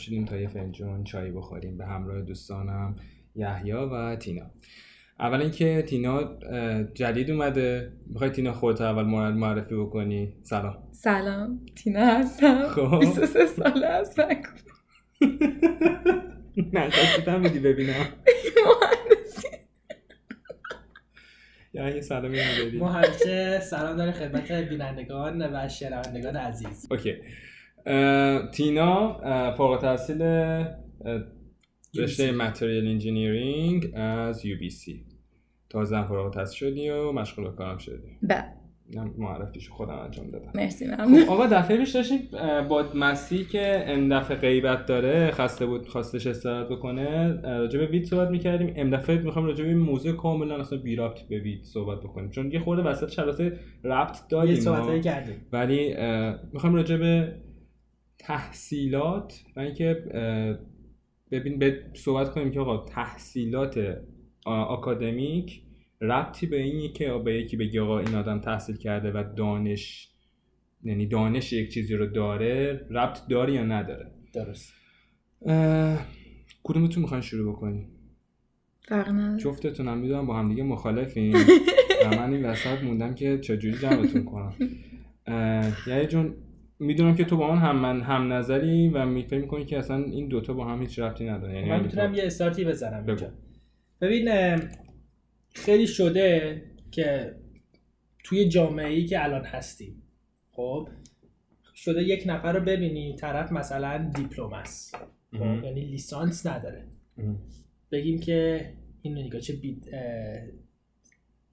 شدیم تا یه فنجون چای بخوریم. به همراه دوستانم یحیی و تینا. اول اینکه تینا جدید اومده. می‌خوای تینا خودت اول معرفی بکنی؟ سلام. سلام. تینا هستم. خب. 23 ساله هستم نه خواستم میدی ببینم. یه سلامی بدید ما همیشه سلام داریم خدمت بینندگان و شنوندگان عزیز. Okay. تینا فارغ التحصیل رشته material engineering از UBC تازه هم فارغ التحصیل شدی و مشغول کارم شدی. بله. معرفیشو خودم انجام دادم. مرسی ممنون. خب آقا دفعه پیش داشتیم با مسی که این دفعه غیبت داره خسته بود خواستش استراحت بکنه راجع به weed صحبت می‌کردیم. این دفعه می‌خوام راجع به موضوع کاملا اصلا بی ربط به weed صحبت بکنیم. چون یه خورده وسط شرایط ربط داریم یه صحبت کردیم. ولی می‌خوام راجع به تحصیلات و اینکه ببین به صحبت کنیم که آقا تحصیلات آکادمیک ربطی به این که به یکی بگی آقا این آدم تحصیل کرده و دانش یعنی دانش یک چیزی رو داره ربط داره یا نداره؟ درست. کدومتون می‌خواین شروع بکنیم؟ فرق نداره. جفتتون هم می‌دونم با هم دیگه مخالفین. و من این وسط موندم که چجوری جمعتون کنم. یعنی جون می‌دونم که تو با من هم من هم نظری و فکر می‌کنی که اصلا این دوتا با هم هیچ ربطی نداره یعنی من می‌تونم یه استارتی بزنم اینجا. ببین خیلی شده که توی جامعه ای که الان هستیم خب شده یک نفر رو ببینی طرف مثلا دیپلم است خب یعنی لیسانس نداره. بگیم که این نگاه چه بی,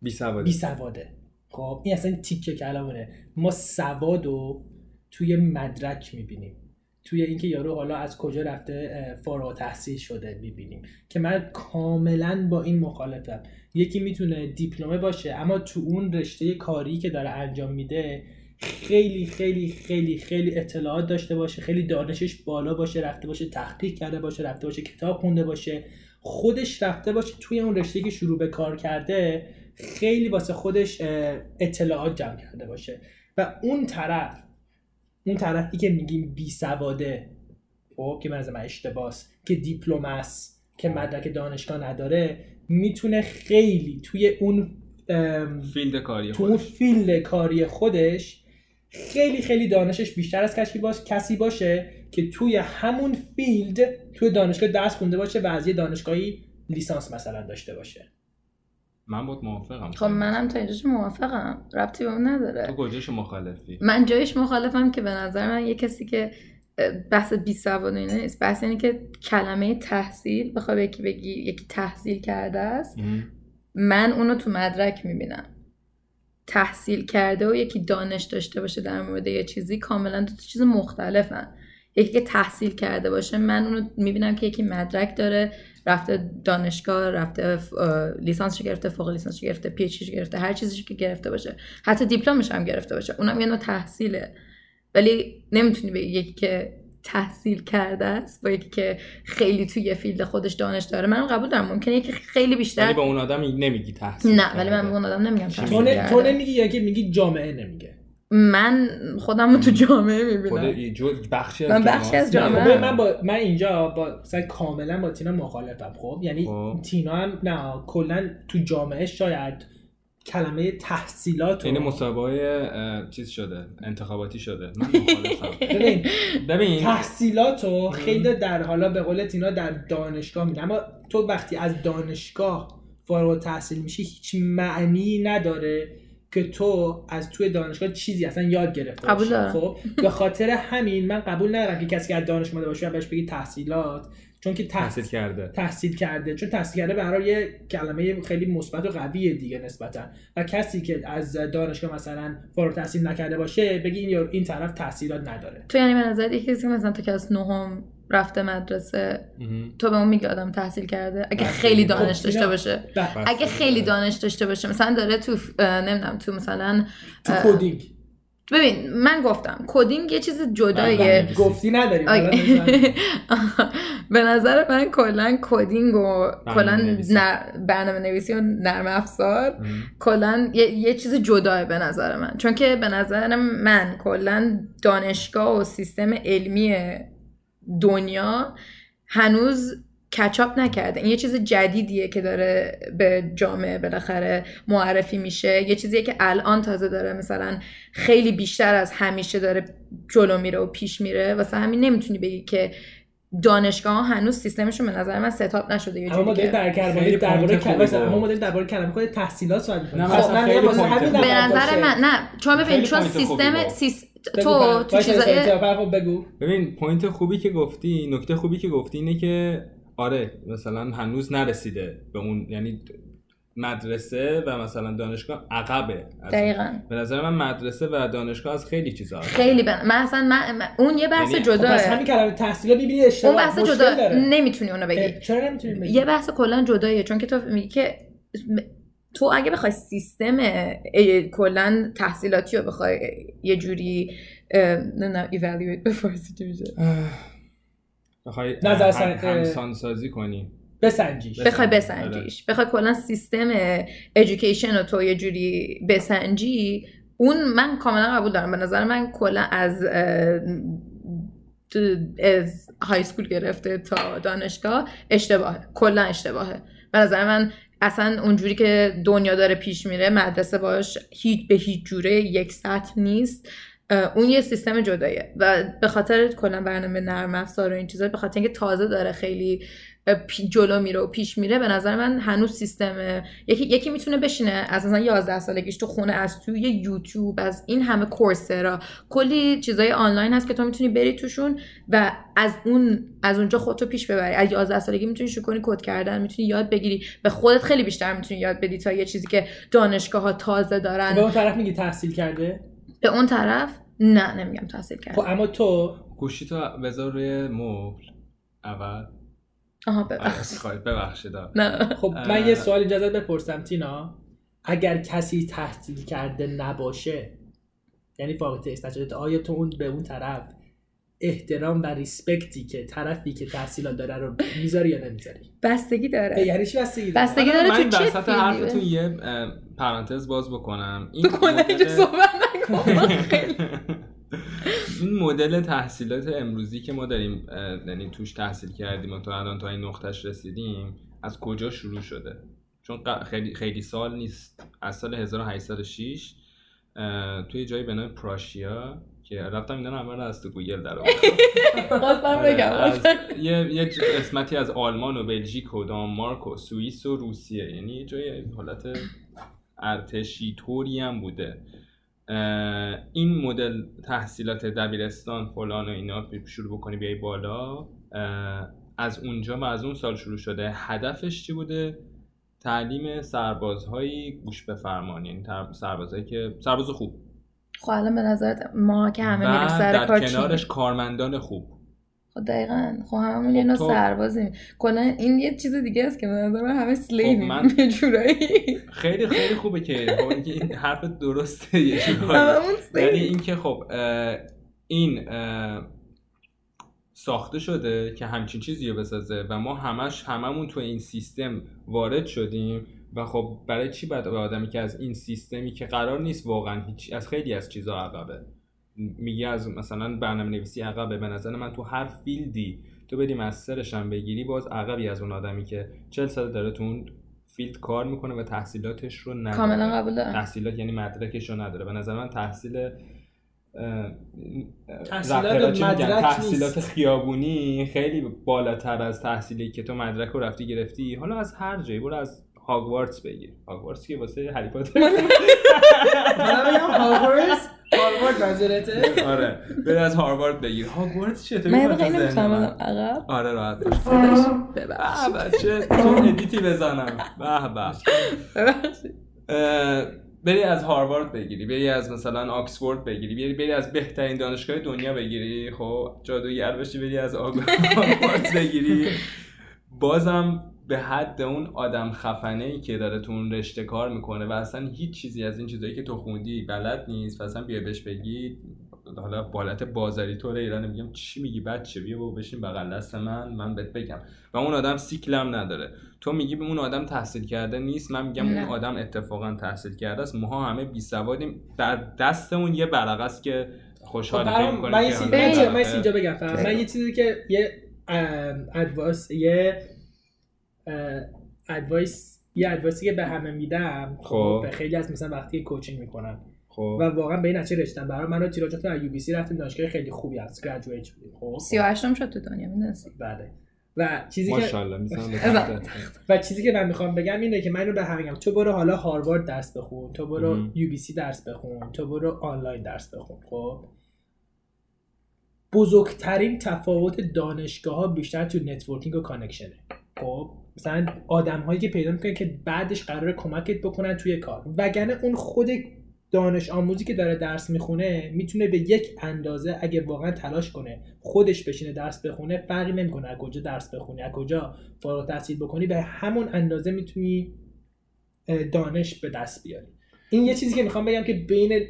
بی سواده. بی سواده. خب این اصلا تیکه کلامونه. ما سواد رو توی مدرک می‌بینیم. توی اینکه یارو حالا از کجا رفته فارغ تحصیل شده می‌بینیم. که من کاملا با این مخالفم. یکی می‌تونه دیپلمه باشه اما تو اون رشته کاری که داره انجام میده خیلی خیلی خیلی خیلی اطلاعات داشته باشه خیلی دانشش بالا باشه رفته باشه تحقیق کرده باشه رفته باشه کتاب خونده باشه. خودش رفته باشه توی اون رشته که شروع به کار کرده خیلی واسه خودش اطلاعات جمع کرده باشه. و اون طرف اون طرفی که میگیم بی سواده خب که من اشتباس که دیپلم است که مدرک دانشگاه نداره می‌تونه خیلی توی اون field کاری تو اون field کاری خودش خیلی خیلی دانشش بیشتر از کسی باشه کسی باشه که توی همون field توی دانشگاه درس خونده باشه و از یه دانشگاهی لیسانس مثلا داشته باشه. من بود موافقم خب منم تا اینجاش موافقم. ربطی به اون نداره. تو کجاش مخالفی؟ من جایش مخالفم که به نظر من یه کسی که بحث بی سواد نیست. بحث اینه که کلمه تحصیل بخوای یکی بگی یکی تحصیل کرده است من اونو تو مدرک می‌بینم. تحصیل کرده و یکی دانش داشته باشه در مورد یه چیزی کاملا دو چیز مختلفن. یکی که تحصیل کرده باشه من اونو می‌بینم که یکی مدرک داره. رفته دانشگاه رفته لیسانسش گرفته فوق لیسانسش گرفته PhD گرفته هر چیزی که گرفته باشه. حتی دیپلمش هم گرفته باشه. اونم یه نوع تحصیله. ولی نمی‌تونی به یکی که تحصیل کرده است با یکی که خیلی توی field خودش دانش داره. من قبول دارم. ممکنه یکی خیلی بیشتر ولی با اون آدم نمیگی تحصیل نه ولی من به اون آدم نمیگم تحصیل تو, تو نمیگی یا که میگی جامعه نمیگه. من خودم رو تو جامعه می‌بینم. بخشی از من بخشی از جامعه. من با من اینجا با کاملا با تینا مخالفم خب؟ یعنی خب. تینا هم نه کلا تو جامعه شاید کلمه تحصیلات این مسابقه چیز شده انتخاباتی شده. من ببین ببین. تحصیلات رو خیلی در حالا به قول تینا در دانشگاه میده اما تو وقتی از دانشگاه فارغ تحصیل میشی هیچ معنی نداره که تو از توی دانشگاه چیزی اصلا یاد گرفته قبول خب؟ به خاطر همین من قبول ندارم که کسی که از دانشگاه باشه بهش بگی تحصیلات چون که تحصیل کرده. تحصیل کرده. چون تحصیل کرده به یه کلمه خیلی مثبت و قویه دیگه نسبتا. و کسی که از دانشگاه مثلا فارغ تحصیل نکرده باشه بگی این این طرف تحصیلات نداره. تو یعنی به نظر یکی کسی مثلا تو کلاس نهم رفته مدرسه. تو به اون میگه آدم تحصیل کرده؟ اگه خیلی دانش داشته باشه. اگه خیلی دانش داشته باشه. مثلا داره تو نمی‌دونم تو مثلا تو coding. ببین من گفتم coding یه چیز جداییه. گفتی نداری. به نظر من کلا کدینگ و کلا برنامه نویسی و نرم افزار کلا یه،, یه چیز جداه به نظر من. چون که به نظر من کلا دانشگاه و سیستم علمی دنیا هنوز کچاپ نکرده. این یه چیز جدیدیه که داره به جامعه بالاخره معرفی میشه. یه چیزیه که الان تازه داره مثلا خیلی بیشتر از همیشه داره جلو میره و پیش میره. واسه همین نمی‌تونی بگی که دانشگاه ها هنوز سیستمشون به نظر من ستاپ نشده یه اما ما داریم در درباره درباره کلمه اما ما داریم درباره کلمه خود تحصیلات صحبت می‌کنیم. خب به نظر من نه. چون ببین چون سیستم سیست... تو تو چیزای بگو. ببین point خوبی که گفتی نکته خوبی که گفتی اینه که آره مثلا هنوز نرسیده به اون یعنی مدرسه و مثلا دانشگاه عقبه. دقیقا. به نظر من مدرسه و دانشگاه از خیلی چیزا خیلی بن... من اصلا من... اون یه بحث یعنی جدا خب همین کلمه تحصیل می‌بینی اشتباه. اون بحث جدا نمی‌تونی اونو بگی. چرا نمی‌تونی بگی؟ یه بحث کلا جداییه چون که تو میگی که تو اگه بخوای سیستم کلا تحصیلاتی رو بخوای یه جوری نه نه evaluate به فارسی چی میشه؟ بخوای نظر سازی کنی. بسنجیش. بخوای بسنجیش. بخوای کلا سیستم education رو تو یه جوری بسنجی اون من کاملا قبول دارم. به نظر من کلا از از high school گرفته تا دانشگاه اشتباهه. کلا اشتباهه. به نظر من اصلا اونجوری که دنیا داره پیش میره مدرسه باش هیچ به هیچ جوره یک سطح نیست. اون یه سیستم جداییه. و به خاطر کلا برنامه نرم افزار و این چیزا به خاطر اینکه تازه داره خیلی جلو میره و پیش میره به نظر من هنوز سیستم یکی یکی می‌تونه بشینه از مثلا 11 سالگیش تو خونه از توی یوتیوب از این همه کورسرا. کلی چیزای آنلاین هست که تو می‌تونی بری توشون و از اون از اونجا خودتو پیش ببری. از 11 سالگی می‌تونی شروع کنی کد کردن می‌تونی یاد بگیری. به خودت خیلی بیشتر می‌تونی یاد بدی تا یه چیزی که دانشگاه ها تازه دارن. به اون طرف میگی تحصیل کرده؟ به اون طرف؟ نه نمیگم تحصیل کرده. خب اما تو؟ گوشی تو بذار روی مبل اول. آها ببخشید. ببخشید نه. خب من یه سوال اجازه بپرسم تینا. اگر کسی تحصیل کرده نباشه یعنی فاقد تحصیل آیا تو اون به اون طرف احترام و ریسپکتی که طرفی که تحصیلات داره رو می‌ذاری یا نمی‌ذاری؟ بستگی داره. یعنی چی بستگی داره؟ بستگی داره من تو وسط حرفتون یه پرانتز باز بکنم. این تو کلا اینجا صحبت نکن. این مدل تحصیلات امروزی که ما داریم یعنی توش تحصیل کردیم و تا الان تا این نقطهش رسیدیم از کجا شروع شده؟ چون خیلی خیلی سال نیست. از سال 1806 توی جایی به نام پراشیا که رفتم اینا همه رو از تو گوگل در آره، یه یه قسمتی از آلمان و بلژیک و دانمارک و سوئیس و روسیه. یعنی یه جای حالت ارتشی طوری هم بوده. این مدل تحصیلات دبیرستان فلان و اینا شروع بکنی بیای بالا. از اونجا و از اون سال شروع شده. هدفش چی بوده؟ تعلیم سربازهایی گوش به فرمان یعنی سربازهایی که سرباز خوب. خب الان به نظرت ما که همه میریم سر کار کنارش کارمندان خوب. خب دقیقا. خب هممون یه نوع سربازیم. کلا این یه چیز دیگه است که به نظر من همه سلیویم خب من... خیلی خیلی خوبه که خب این حرف درسته یه یعنی اینکه خب این ساخته شده که همچین چیزی رو بسازه و ما همش هممون تو این سیستم وارد شدیم و خب برای چی باید به آدمی که از این سیستمی که قرار نیست واقعا هیچ از خیلی از چیزها عقبه؟ میگی از مثلا برنامه نویسی عقبه به نظر من تو هر field ی تو بدی master ش هم بگیری باز عقبی از اون آدمی که 40 سال داره تو اون field کار می‌کنه و تحصیلاتش رو نداره. کاملا قبول تحصیلات یعنی مدرکش رو نداره. به نظر من تحصیل تحصیلات مدرک تحصیلات خیابونی خیلی بالاتر از تحصیلی که تو مدرک رو رفتی گرفتی. حالا از هر جایی برو از هاگوارتس بگیر. هاگوارتس که واسه هری پاتر من هاگوارتس هاروارد منظورته آره. بره از هاروارد بگیر. هاگوارتس چطوری من خیلی نمی‌تونم عقب. آره راحت ببخشید. چه تو ادیتی بزنم. به به. بری از هاروارد بگیری. بری از مثلا آکسفورد بگیری. بری بری از بهترین دانشگاه دنیا بگیری. خب جادوگر بشی بری از هاروارد بگیری. بازم به حد اون آدم خفنه ای که داره تو اون رشته کار می‌کنه و اصلا هیچ چیزی از این چیزایی که تو خوندی بلد نیست و اصلا بیا بهش بگی حالا به حالت بازاری طور ایران میگم چی میگی بچه؟ بیا بابا بشین بغل دست من من بهت بگم. و اون آدم سیکل هم نداره. تو میگی به اون آدم تحصیل کرده نیست من میگم اون آدم اتفاقا تحصیل کرده است. ماها همه بی سوادیم. در دستمون یه برگه است که خوشحال خب من یه اینجا بگم من یه چیزی که یه advice یه advice یه advice ی که به همه میدم خب به خیلی از مثلا وقتی coaching می‌کنم خب. و واقعا به این نتیجه رسیدم برای من تیراژات از UBC رفتیم دانشگاه خیلی خوبی هست. graduate شدیم. خب. 38 ام شد تو دنیا می‌دونستی؟ بله. و چیزی که و چیزی که من می‌خوام بگم اینه که من رو به همه میگم. تو برو حالا هاروارد درس بخون. تو برو UBC درس بخون. تو برو آنلاین درس بخون. خب. بزرگترین تفاوت دانشگاه ها بیشتر تو networking و connection ه خب. مثلا آدم هایی که پیدا می‌کنن که بعدش قرار کمکت بکنن توی کار. وگرنه اون خود دانش آموزی که داره درس می‌خونه می‌تونه به یک اندازه اگه واقعا تلاش کنه خودش بشینه درس بخونه فرقی نمی‌کنه از کجا درس بخونی از کجا فارغ تحصیل بکنی به همون اندازه می‌تونی دانش به دست بیاری. این یه چیزی که می‌خوام بگم که بین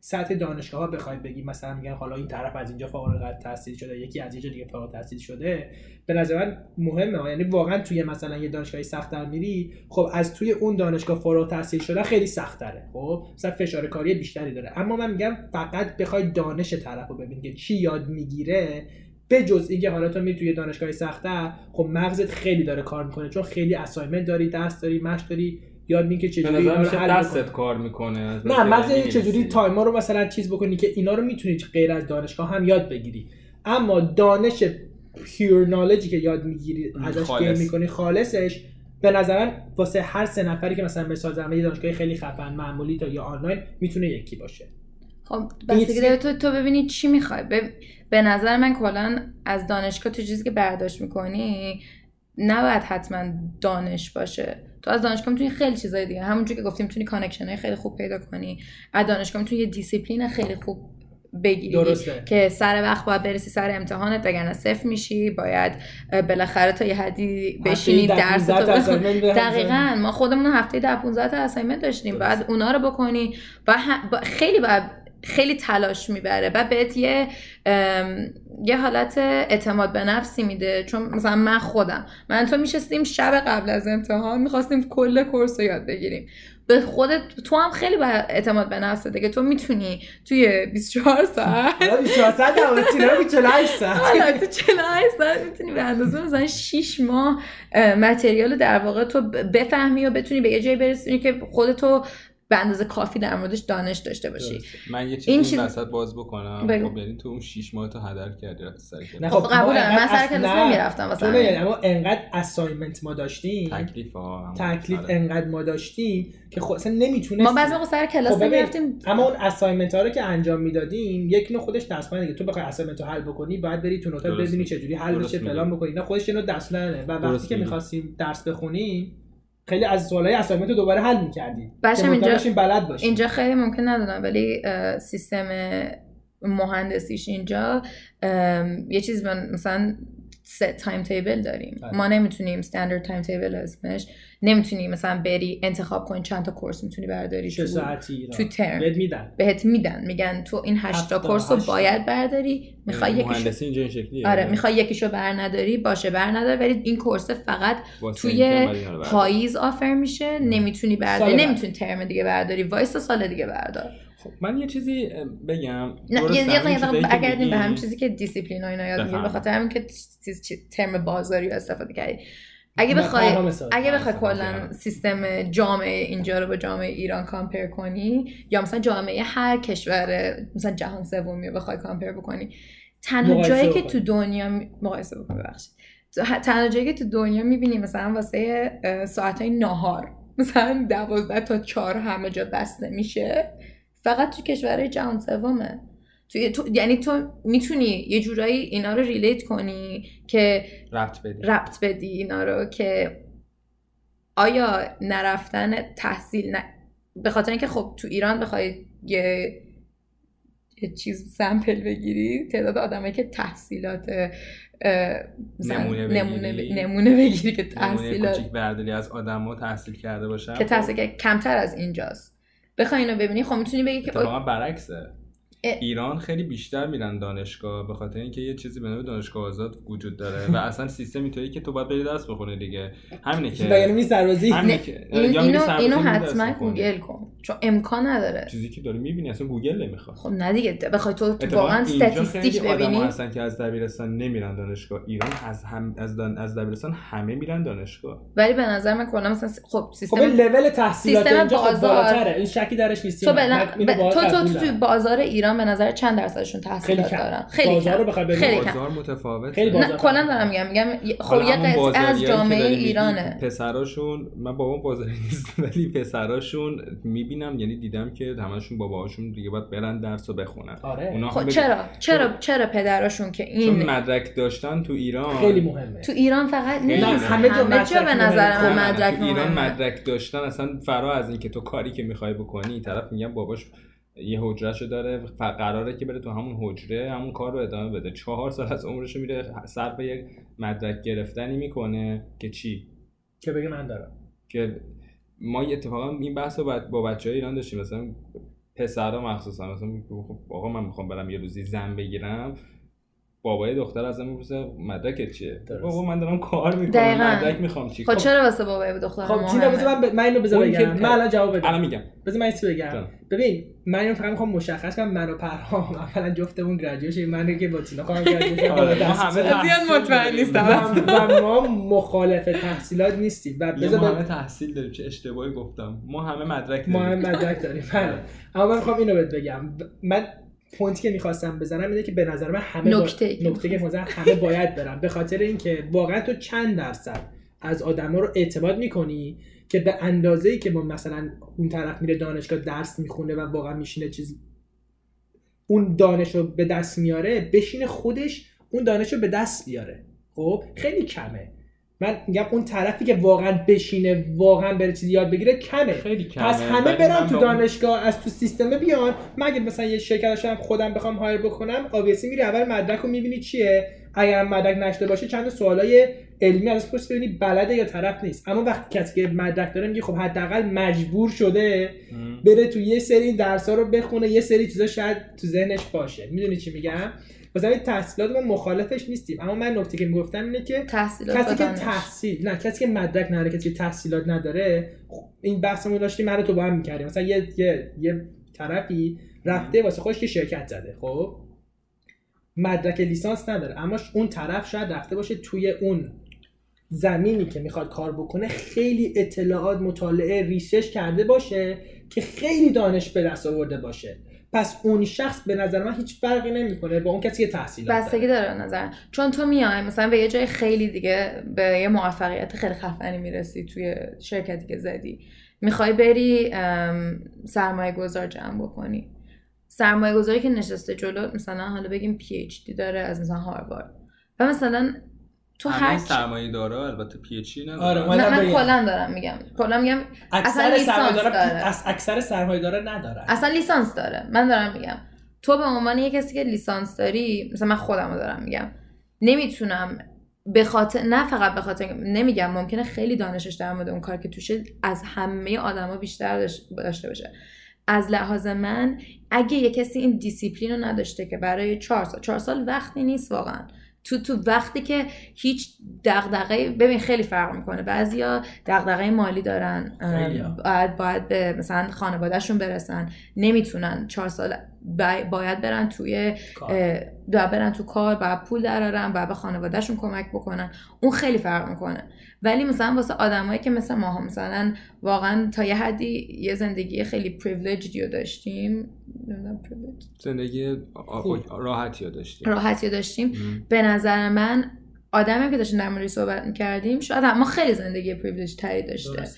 سطح دانشگاه ها بخواید بگیم مثلا میگن حالا این طرف از اینجا فارغ التحصیل شده یکی از اینجا دیگه فارغ التحصیل شده. به نظر من مهمه یعنی واقعا توی مثلا یه دانشگاهی سختتر میری خب از توی اون دانشگاه فارغ التحصیل شده خیلی سختره خب مثلا فشار کاری بیشتری داره. اما من میگم فقط بخوای دانش طرف رو که چی یاد می‌گیره به جز اینکه حالا تو می توی دانشگاه سخته خب مغزت خیلی داره کار می‌کنه چون خیلی اسایمنت داری دست داری مش داری. یاد میگه چجوری اینا رو دستت کار می‌کنه نه مثلا چجوری تایما رو مثلا چیز بکنی که اینا رو می‌تونی غیر از دانشگاه هم یاد بگیری. اما دانش پیور نالجی که یاد می‌گیری ازش گیر می‌کنی خالصش به نظرم واسه هر سه نفری که مثلا مثال زدم یه دانشگاه خیلی خفن معمولی تا یا آنلاین می‌تونه یکی باشه. خب پس تو تو ببینی چی می‌خوای. به نظر من کلا از دانشگاه تو چیزی که برداشت می‌کنی نباید حتما دانش باشه. تو از دانشگاه می‌تونی خیلی چیزای دیگه. همونجوری که گفتیم می‌تونی connection های خیلی خوب پیدا کنی. از دانشگاه می‌تونی یه دیسیپلین خیلی خوب بگیری. درسته. که سر وقت باید برسی سر امتحانت بگن صفر میشی. باید بالاخره تا یه حدی بشینی درس دقیقا. ما خودمون هفته ده 15 تا assignment داشتیم. بعد اونا رو بکنی. و خیلی باید خیلی تلاش می‌بره و بهت یه یه حالت اعتماد به نفسی میده. چون مثلا من خودم من تو میشستیم شب قبل از امتحان می‌خواستیم کل کورس رو یاد بگیریم. به خودت تو هم خیلی با اعتماد به نفس دیگه. تو می‌تونی توی 24 ساعت. 24 ساعت 48 ساعت. تو 48 ساعت می‌تونی به اندازه مثلا 6 ماه متریال در واقع تو بفهمی و بتونی به یه جایی برسونی که خودتو به اندازه کافی در موردش دانش داشته باشی. من یه چیزی این چیز... وسط باز بکنم. خب یعنی تو اون 6 ماه تو هدر کردی رفتی سر نه خب قبول دارم من سر کلاس نمی‌رفتم واسه یعنی اما انقدر assignment ما داشتیم. تکلیف ها تکلیف آره. انقدر ما داشتیم که خب اصلا نمی‌تونه ما بعضی موقع سر کلاس خب نمی‌رفتیم. اما اون assignment ها رو که انجام می‌دادیم یک نوع خودش دستمنه دیگه. تو بخوای assignment رو حل بکنی باید بری تو note ا ببینی چه جوری حل بشه فلان بکنی. نه خودش اینو دستمنه و وقتی که می‌خواستیم درس بخونیم خیلی از سوالای assignment رو دوباره حل می‌کردیم بچه‌م اینجا بلد باشیم اینجا خیلی ممکن ندونم ولی سیستم مهندسیش اینجا یه چیز مثلا set timetable داریم. بله. ما نمی‌تونیم standard timetable اسمش نمی‌تونی مثلا بری انتخاب کنی چند تا course می‌تونی برداری چه ساعتی تو ترم بهت میدن. بهت میدن. میگن تو این 8 تا course رو باید برداری. می‌خوای یکیشو اینجا این شکلیه؟ آره می‌خوای یکیشو بر نداری باشه بر نداری ولی این course فقط توی پاییز offer میشه. نمی‌تونی برداری. نمی‌تونی ترم دیگه برداری. وایسا سال دیگه بردار. خب من یه چیزی بگم. نه یه دقیقه به همین چیزی که دیسیپلین و اینا یاد می‌گیری به خاطر همین که ترم بازاری رو استفاده کردی. اگه بخوای اگه بخوای کلا سیستم جامعه اینجا رو با جامعه ایران compare کنی یا مثلا جامعه هر کشور مثلا جهان سومی رو بخوای compare بکنی تنها جایی که تو دنیا مقایسه بکن ببخشید. تنها جایی که تو دنیا می‌بینی مثلا واسه ساعت های نهار مثلا دوازده تا چهار همه جا بسته میشه فقط تو کشورهای جهان سومه. تو, تو یعنی تو می‌تونی یه جورایی اینا رو ریلیت کنی که ربط بدی. ربط بدی اینا رو که آیا نرفتن تحصیل نه به خاطر اینکه خب تو ایران بخوای یه یه چیز سمپل بگیری تعداد آدمایی که تحصیلات نمونه بگیری. نمونه, بگیری که تحصیلات برداری از آدما تحصیل کرده باشن. که تحصیل کمتر از اینجاست. بخوای اینو ببینی خب می‌تونی بگی که اتفاقا برعکسه. ایران خیلی بیشتر میرن دانشگاه به خاطر اینکه یه چیزی به نام دانشگاه آزاد وجود داره و اصلا سیستم اینطوری که تو باید بری درس بخونی دیگه. همینه که یعنی می سربازی اینو اینو حتما گوگل کن. چون امکان نداره. چیزی که داری می‌بینی اصلا گوگل نمی‌خواد. خب نه دیگه بخوای تو واقعا statistic ببینی. هستن که از دبیرستان نمیرن دانشگاه. ایران از هم از دان... از دبیرستان همه میرن دانشگاه. ولی به نظر من کلا مثلا خب, خب سیستم خب لول تحصیلات اینجا خب بالاتره. این شکی درش نیست. تو, بلن... ب... تو تو تو بازار ایران به نظر چند درصدشون تحصیلات دارن؟ خیلی بازار رو بخوای خیلی بازار خیلی بازار کلا دارم میگم میگم خب یه از جامعه ایرانه. پسراشون من بابام بازاری نیست ولی پسراشون می‌بینم یعنی دیدم که همشون باباهاشون دیگه باید برن درس رو بخونن. آره. اونا خب چرا؟ چرا چرا پدراشون که این چون مدرک داشتن تو ایران خیلی مهمه. تو ایران فقط نیست. همه جا به نظر من مدرک تو ایران مدرک داشتن. اصلا فرا از اینکه تو کاری که می‌خوای بکنی طرف میگم باباش یه حجرهشو داره قراره که بره تو همون حجره همون کار رو ادامه بده. چهار سال از عمرش میره صرف یک مدرک گرفتنی می‌کنه که چی؟ که بگه من دارم. که ما اتفاقا این بحث رو با بچه های ایران داشتیم. مثلا پسرها مخصوصا. مثلا خب آقا من می‌خوام برم یه روزی زن بگیرم. بابای دختر ازم می‌پرسه مدرکت چیه؟ بابا من دارم کار می‌کنم مدرک می‌خوام چی؟ خب چرا واسه بابای دختر خب تینا بذار من ب... من اینو بذار بگم. من الان جواب بدم. الان میگم. بذار من این بگم. ببین من اینو فقط می‌خوام مشخص کنم من و پرهام اولا جفتمون graduation من که با تینا خواهم graduation آره، زیاد مطمئن نیستم. و ما مخالف تحصیلات نیستیم. و بذار ما همه تحصیل داریم چه اشتباهی گفتم. ما همه مدرک داریم. ما همه مدرک داریم. بله. اما من می‌خوام اینو بهت بگم. من پوینتی که می‌خواستم بزنم اینه که به نظر من همه نکته با... نکته که همه باید برن. به خاطر اینکه واقعا تو چند درصد از آدما رو اعتماد می‌کنی که به اندازه ای که ما مثلا اون طرف میره دانشگاه درس می‌خونه و واقعا میشینه چیز اون دانش رو به دست میاره بشینه خودش اون دانش رو به دست بیاره. خب؟ خیلی کمه. من میگم اون طرفی که واقعا بشینه واقعا بره چیزی یاد بگیره کمه. خیلی کمه. پس همه برن تو دانشگاه از تو سیستم بیان. مگه مثلا یه شرکت داشتم خودم بخوام هایر بکنم آبیسی میری اول مدرک رو می‌بینی چیه. اگر مدرک نشته باشه چند سوالای علمی ازش پرس ببینی بلده یا طرف نیست. اما وقتی کسی که مدرک داره میگه خب حداقل مجبور شده بره تو یه سری درس رو بخونه یه سری چیزا شاید تو ذهنش باشه. می‌دونی چی میگم؟ مثلا تحصیلات ما مخالفش نیستیم. اما من نکته که می‌گفتم اینه که تحصیلات کسی که تحصیل نه کسی که مدرک نداره کسی که تحصیلات نداره خب این بحثمون داشتیم من تو با هم می‌کردیم. مثلا یه یه یه طرفی رفته واسه خودش که شرکت زده خب؟ مدرک لیسانس نداره. اما اون طرف شاید رفته باشه توی اون زمینی که می‌خواد کار بکنه خیلی اطلاعات مطالعه ریسش کرده باشه که خیلی دانش به دست آورده باشه. پس اون شخص به نظر من هیچ فرقی نمی‌کنه با اون کسی که تحصیل بستگی داره نظر. چون تو میای مثلا به یه جای خیلی دیگه به یه موفقیت خیلی خفنی می‌رسی توی شرکتی که زدی. می‌خوای بری سرمایه گذار جمع بکنی. سرمایه گذاری که نشسته جلو مثلا حالا بگیم پی اچ دی داره از مثلا هاروارد و مثلا تو هر سرمایه داره البته پی اچ دی آره من, من کلا دارم میگم. کلا میگم اکثر سرمایه داره. اکثر سرمایه داره نداره اصلا لیسانس داره. من دارم میگم. تو به عنوان یه کسی که لیسانس داری مثلا من خودم رو دارم میگم. نمی‌تونم به خاطر نه فقط به خاطر نمیگم ممکنه خیلی دانشش در مورد اون کار که توشه از همه آدما بیشتر داشته باشه. از لحاظ من اگه یه کسی این دیسیپلین رو نداشته که برای چهار سال چهار سال وقتی نیست واقعا. تو تو وقتی که هیچ دغدغه ببین خیلی فرق می‌کنه. بعضیا دغدغه مالی دارن باید باید به مثلا خانوادهشون برسن. نمی‌تونن چهار سال باید برن توی برن تو کار باید پول درارن باید به خانوادهشون کمک بکنن. اون خیلی فرق می‌کنه. ولی مثلا واسه آدمایی که مثل ما هم مثلا واقعا تا یه حدی یه زندگی خیلی پریویلیجی رو داشتیم زندگی راحتی رو داشتیم. راحتی داشتیم. به نظر من آدمی که داشتیم در موردش صحبت می‌کردیم شاید ما خیلی زندگی پریویلیج تری داشته.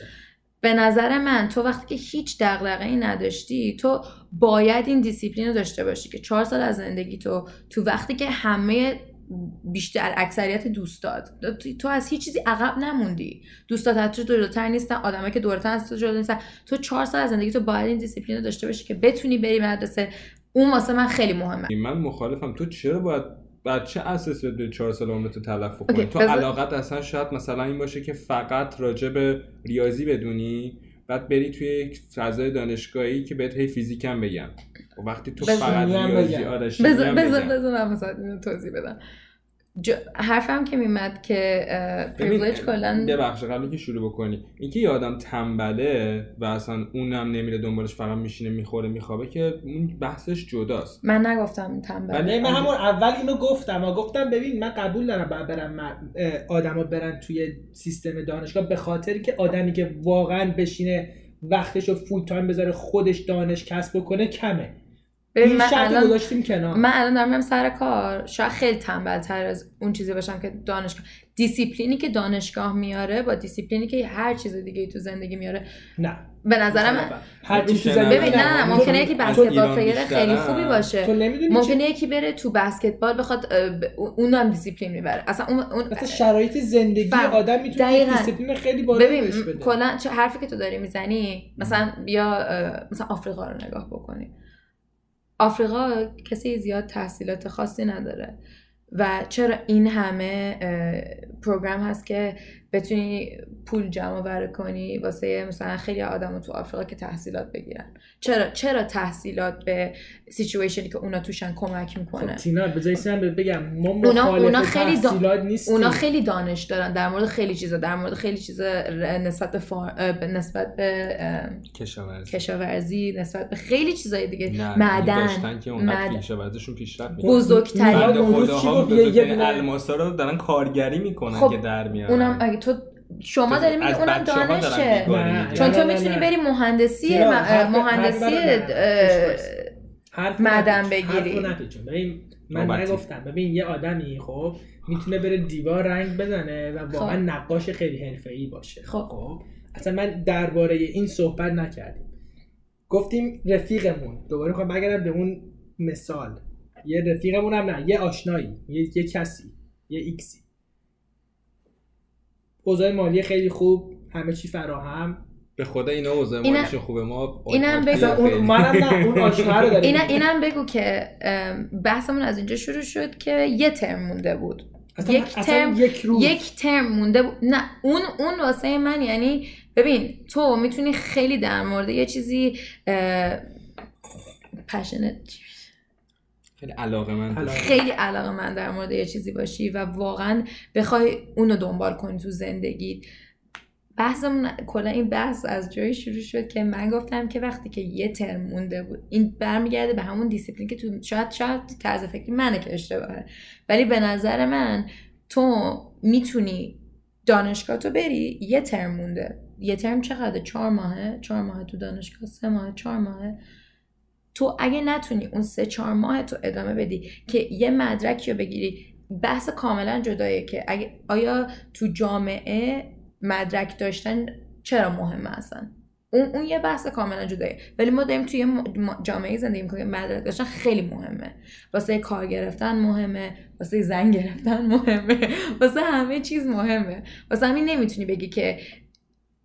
به نظر من تو وقتی که هیچ دغدغه ای نداشتی تو باید این دیسیپلین رو داشته باشی که چهار سال از زندگی تو تو وقتی که همه بیشتر اکثریت دوستات تو از هیچ چیزی عقب نموندی. دوستات از تو جلوتر نیستن آدمایی که دورتر از تو جلو نیستن. تو چهار سال از زندگی تو باید این دیسیپلین رو داشته باشی که بتونی بری مدرسه. اون واسه من خیلی مهمه. من مخالفم. تو چرا باید بعد چه اساسی به چهار سال عمرت تلف کنی تو علاقت اصلا شاید مثلا این باشه که فقط راجع به ریاضی بدونی بعد بری توی یک فضای دانشگاهی که بهت هی فیزیک هم بگم وقتی تو فقط ریاضی. آره بذار بگم. بذار من مثلا توضیح بدم ج... حرفم که میمد که privilege کلا ببخش قبل که شروع بکنی اینکه یه آدم تنبله و اصلا اونم نمیره دنبالش فقط میشینه می‌خوره میخوابه که اون بحثش جداست. من نگفتم تنبل ولی نه من همون اول اینو گفتم و گفتم ببین من قبول دارم باید برم آدما برن توی سیستم دانشگاه به خاطر که آدمی که واقعا بشینه وقتش رو full time بذاره خودش دانش کسب بکنه کمه. ببین من الان گذاشتیم کنار. من الان دارم میرم سر کار. شاید خیلی تنبل تر از اون چیزی باشم که دانشگاه. دیسیپلینی که دانشگاه میاره با دیسیپلینی که هر چیز دیگه تو زندگی میاره نه. به نظر من هر چیز تو ببین، زندگی ببین نه ممکنه یکی basketball player. خیلی خوبی باشه. ممکنه یکی بره تو بسکتبال بخواد اه، ب- اون هم دیسیپلین می‌بره. اصلا اون, اون مثلا شرایط زندگی فهم. آدم می‌تونه. دیسیپلین خیلی بالا بده. کلا چه حرفی که تو داری می‌زنی مثلا بیا مثلا آفریقا رو نگاه بکنی. آفریقا کسی زیاد تحصیلات خاصی نداره. و چرا این همه پروگرام هست که بتونی پول جمع آور کنی واسه مثلا خیلی آدم تو آفریقا که تحصیلات بگیرن. چرا چرا تحصیلات به سیچویشنی که اونا توشن کمک می‌کنه؟ خب تینا بگم ما اونا- اونا خیلی دا- تحصیلات نیستیم. اونا خیلی دانش دارن در مورد خیلی چیزا در مورد خیلی چیزا نسبت به فار... اه، به- نسبت به کشاورزی. کشاورزی نسبت به خیلی چیزای دیگه. نه معدن. داشتن که اونقدر معدن. کشاورزیشون پیشرفت می‌کنه. بزرگترین الماسا رو دارن کارگری می‌کنن خب، که در میارن. اونم اگه تو شما داری میگی اونم دانشه. چون تو می‌تونی. بری مهندسی مهندسی معدن. بگیری. من. نگفتم ببین یه آدمی خب می‌تونه بره دیوار رنگ بزنه و واقعا خب. نقاش خیلی حرفه‌ای باشه خب. خب اصلا من درباره این صحبت نکردیم گفتیم رفیقمون دوباره می‌خوام برگردم به اون مثال یه رفیقمون هم نه یه آشنایی یه, یه کسی یه ایکسی اوضاع مالی خیلی خوب همه چی فراهم. به خدا اینا اوضاع مالیشون خوبه. ما اینم بگو. اون خیلی- منم نه اون آشنا رو داریم. اینا اینم بگو که بحثمون از اینجا شروع شد که یه ترم مونده بود. اصلا یک اصلا ترم یک روز. یک ترم مونده بود. نه اون اون واسه من یعنی ببین تو می‌تونی خیلی در مورد یه چیزی passionate خیلی علاقه. من. خیلی علاقه من در مورد یه چیزی باشی و واقعا بخوای اونو دنبال کنی تو زندگیت. بحثمون کلا این بحث از جایی شروع شد که من گفتم که وقتی که یه ترم مونده بود این برمیگرده به همون دیسیپلین که تو شاید شاید طرز فکری منه که اشتباهه. ولی به نظر من تو می‌تونی دانشگاه تو بری یه ترم مونده. یه ترم چقدر چهار ماهه؟ چهار ماه تو دانشگاه؟ سه ماه چهار ماهه؟ تو اگه نتونی اون سه چهار ماه تو ادامه بدی که یه مدرکی رو بگیری بحث کاملا جدایه که اگه آیا تو جامعه مدرک داشتن چرا مهمه اصلا؟ اون اون یه بحث کاملا جدایه ولی ما داریم توی جامعه زندگی می‌کنیم مدرک داشتن خیلی مهمه. واسه کار گرفتن مهمه واسه زن گرفتن مهمه واسه همه چیز مهمه. واسه همین نمی‌تونی بگی که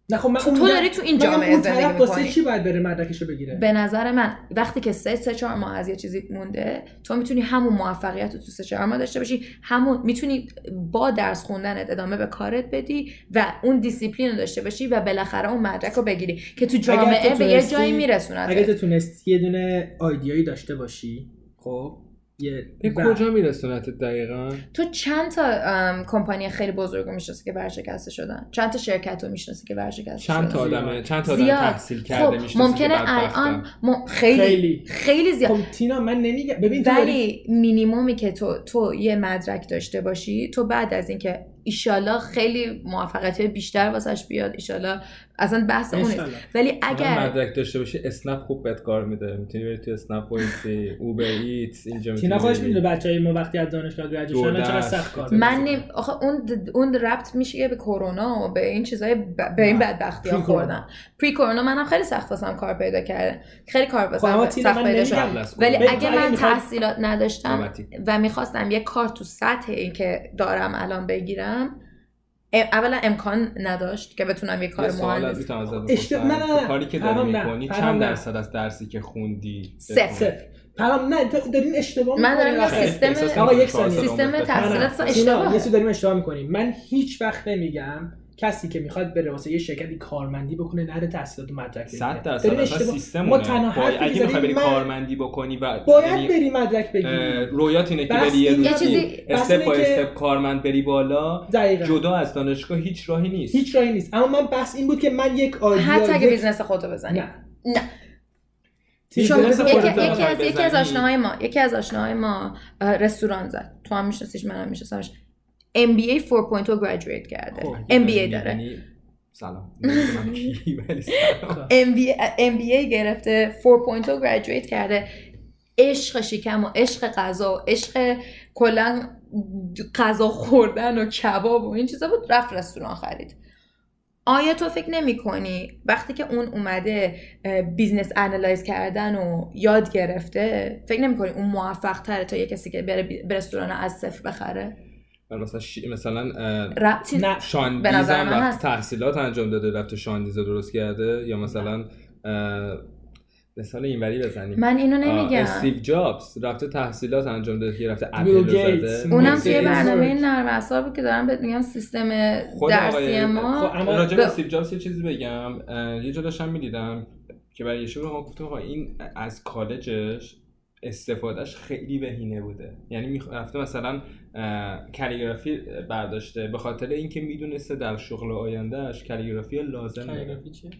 نه خب من تو, تو داری تو این جامعه زندگی می‌کنی؟ چی باید بره مدرکشو بگیره؟ به نظر من وقتی که سه سه چهار ماه از یه چیزی مونده تو می‌تونی همون موفقیت رو تو سه چهار ماه داشته باشی همون می‌تونی با درس خوندنت ادامه به کارت بدی و اون دیسیپلین رو داشته باشی و بالاخره اون مدرک رو بگیری که تو جامعه به یه جایی اگه میرسونت تو تونستی یه دونه آیدیایی داشته باشی خب یه به کجا میرسونت دقیقا؟ تو چند تا کمپانی خیلی بزرگ رو می‌شناسی که ورشکسته شدن. چند تا شرکت رو می‌شناسی که ورشکسته چند تا شدن آدمه؟ چند تا آدم زیاد. تحصیل کرده خب می‌شناسی که ممکنه؟ الان م- خیلی خیلی. خیلی زیاد. خب تینا من نمیگم ببین تو داری- ولی مینیمومی که تو تو یه مدرک داشته باشی تو بعد از اینکه ایشالا خیلی موفقیت بیشتر واسش بیاد ایشالا اصلا بحث اون. ولی اگر مدرک داشته باشی اسنپ خوب بهت کار میده می‌تونی بری تو اسنپ وایسی اوبر ایتس اینجا می‌تونی تینا خودش. می‌دونه بچهای ما وقتی از دانشگاه گریجویشن. چقدر سخت کار من. نیم آخه اون اون ربط میشه به کرونا و به این چیزای ب- به این. بدبختی ها پری کرونا. خوردن پری کرونا منم خیلی سخت واسم کار پیدا کرده خیلی کار خب واسم تینا سخت پیدا شد از ولی. اگه من تحصیلات نداشتم نوبتی. و می‌خواستم یه کار تو سطح این که دارم الان بگیرم ام- اولا امکان نداشت که بتونم یه کار مهندسی می‌تونم ازت اشت- بپرسم نه، نه، کاری که داری. می‌کنی چند. درصد از درسی که خوندی صفر. پرام نه تو دارین اشتباه من دارم. سیستم آقا یک ثانیه. سیستم. تحصیلات. تینا، یه داریم اشتباه می‌کنیم من هیچ وقت نمیگم کسی که می‌خواد بره واسه یه شرکتی کارمندی بکنه نره تحصیلات مدرک 100 درصد. سیستم ما تنها حرفی اگه می‌خوای بری کارمندی بکنی و باید یعنی بری مدرک بگیری. رویات اینه که بری یه چیزی استپ بای استپ کارمند بری بالا. دقیقا. جدا از دانشگاه هیچ راهی نیست. هیچ راهی نیست. اما من بحث این بود که من یک idea حتی اگه business خودتو بزنی. نه. نه. یکی, از یکی از آشناهای ما یکی از آشناهای ما رستوران زد. تو هم میشناسیش منم میشناسمش. MBA 4.0 graduate کرده. خب، MBA داره. یعنی سلام. MBA گرفته 4.0 graduate کرده. عشق شکم و عشق غذا و عشق کلا غذا خوردن و کباب و این چیزا بود. رفت رستوران خرید. آیا تو فکر نمی کنی وقتی که اون اومده business analyze کردن و یاد گرفته فکر نمی کنی اون موفق تره تا یه کسی که بره رستوران از صفر بخره؟ مثلا شی... مثلا ربطی شاندیز هم رفت تحصیلات انجام داده رفت شاندیز درست کرده. یا مثلا مثال اینوری بزنیم. من اینو نمیگم. استیو جابز رفته تحصیلات انجام داده که رفته اپل زده. اونم توی برنامه نرم افزار که دارم بهت میگم سیستم درسی ما. خب راجع به استیو جابز یه چیزی بگم. یه جا داشتم می‌دیدم که برای یه شروع ما گفتم این از کالجش استفادهش خیلی بهینه بوده. یعنی رفته مثلا کالیگرافی برداشته. به خاطر اینکه می‌دونسته در شغل آیندهش کالیگرافی لازم کالیگرافی چیه؟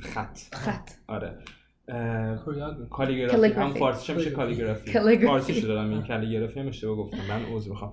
خط. خط. آره. کالیگرافی. هم فارسیش میشه کالیگرافی. فارسیش دارم این کالیگرافی هم اشتباه گفتم. من عذر می‌خوام.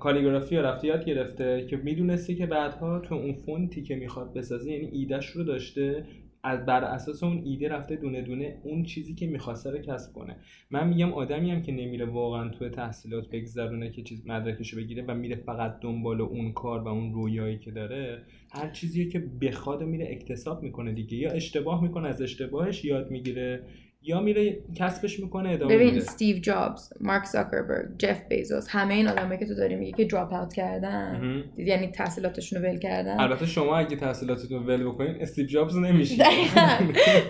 کالیگرافی رو رفته یاد گرفته که می‌دونسته که بعدها تو اون فونتی که می‌خواد بسازه یعنی ایدهش رو داشته از بر اساس اون ایده رفته دونه دونه اون چیزی که می‌خواسته رو کسب کنه. من میگم آدمی هم که نمیره واقعا تو تحصیلات بگذرونه که چیز مدرکشو بگیره و میره فقط دنبال اون کار و اون رویایی که داره هر چیزی که بخواد میره اکتساب می‌کنه دیگه. یا اشتباه می‌کنه از اشتباهش یاد می‌گیره یا میره کسبش می‌کنه ادامه ببین استیو جابز مارک زاکربرگ جف بیزوس همه این آدمایی که تو داری میگی که دراپ اوت کردن یعنی تحصیلاتشون رو ول کردن. البته شما اگه تحصیلاتتون رو ول بکنین استیو جابز نمیشین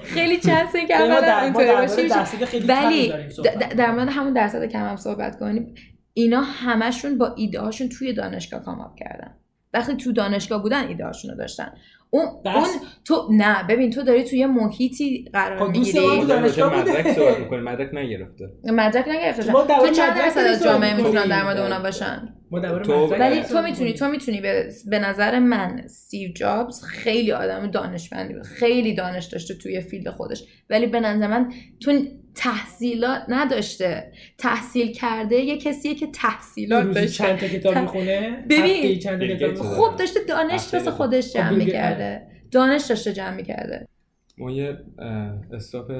خیلی چانس این که ولی در مورد همون درصد کم هم صحبت کنیم اینا همشون با ایده هاشون توی دانشگاه کاماب کردن. وقتی تو دانشگاه بودن ایده هاشون رو داشتن. اون اون تو نه ببین تو داری توی محیطی قرار خب می‌گیری. مدرک صحبت مدرک نگرفته. مدرک نگرفته. تو چند درصد از جامعه می‌تونن در مورد اونا باشن؟ ولی تو می‌تونی تو می‌تونی به نظر من استیو جابز خیلی آدم دانشمندی بود خیلی دانش داشته توی field خودش. ولی به نظر من تو تحصیلات نداشته. تحصیل کرده یه کسیه که تحصیلات داشته. چند تا کتاب می‌خونه؟ ببین چند کتاب خب داشته دانش واسه خودش جمع می‌کرده. دانش داشته جمع می‌کرده. ما یه استاپ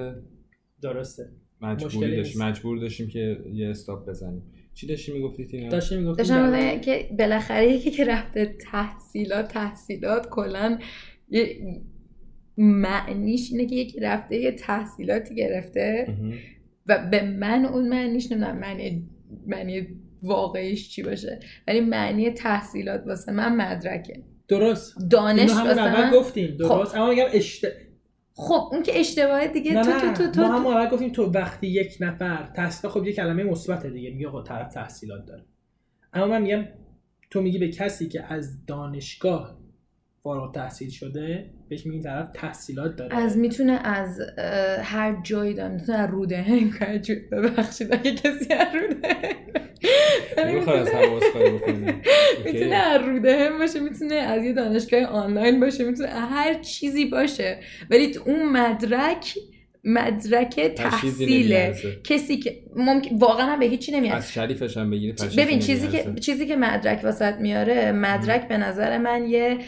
درسته. مجبور داشتیم. مجبور داشتیم که یه استاپ بزنیم. چی داشتی می‌گفتی تینا؟ داشتی می‌گفتی داشتم که بالاخره یکی که رفته تحصیلات تحصیلات کلا معنیش اینه که یکی رفته یه تحصیلاتی گرفته و به من اون معنیش نمی‌دونم معنی معنی واقعیش چی باشه. ولی معنی تحصیلات واسه من مدرکه. درست. دانش واسه من گفتیم. درست. خب. اما میگم اشت... خب اون که اشتباه دیگه نه تو تو تو تو ما هم اول گفتیم تو وقتی یک نفر تحصیل خب یه کلمه مثبت دیگه میگه آقا طرف تحصیلات داره. اما من میگم تو میگی به کسی که از دانشگاه فارغ تحصیل شده بهش میگین طرف تحصیلات داره. از می‌تونه از هر جایی داره می‌تونه از روده هنگ ببخشید اگه کسی از روده می‌تونه از روده هم باشه می‌تونه از یه دانشگاه آنلاین باشه می‌تونه هر چیزی باشه. ولی اون مدرک مدرک تحصیله. کسی که ممکن واقعا به هیچی نمیاد از شریفش هم بگیری ببین چیزی که چیزی که مدرک واسط میاره مدرک به نظر من یه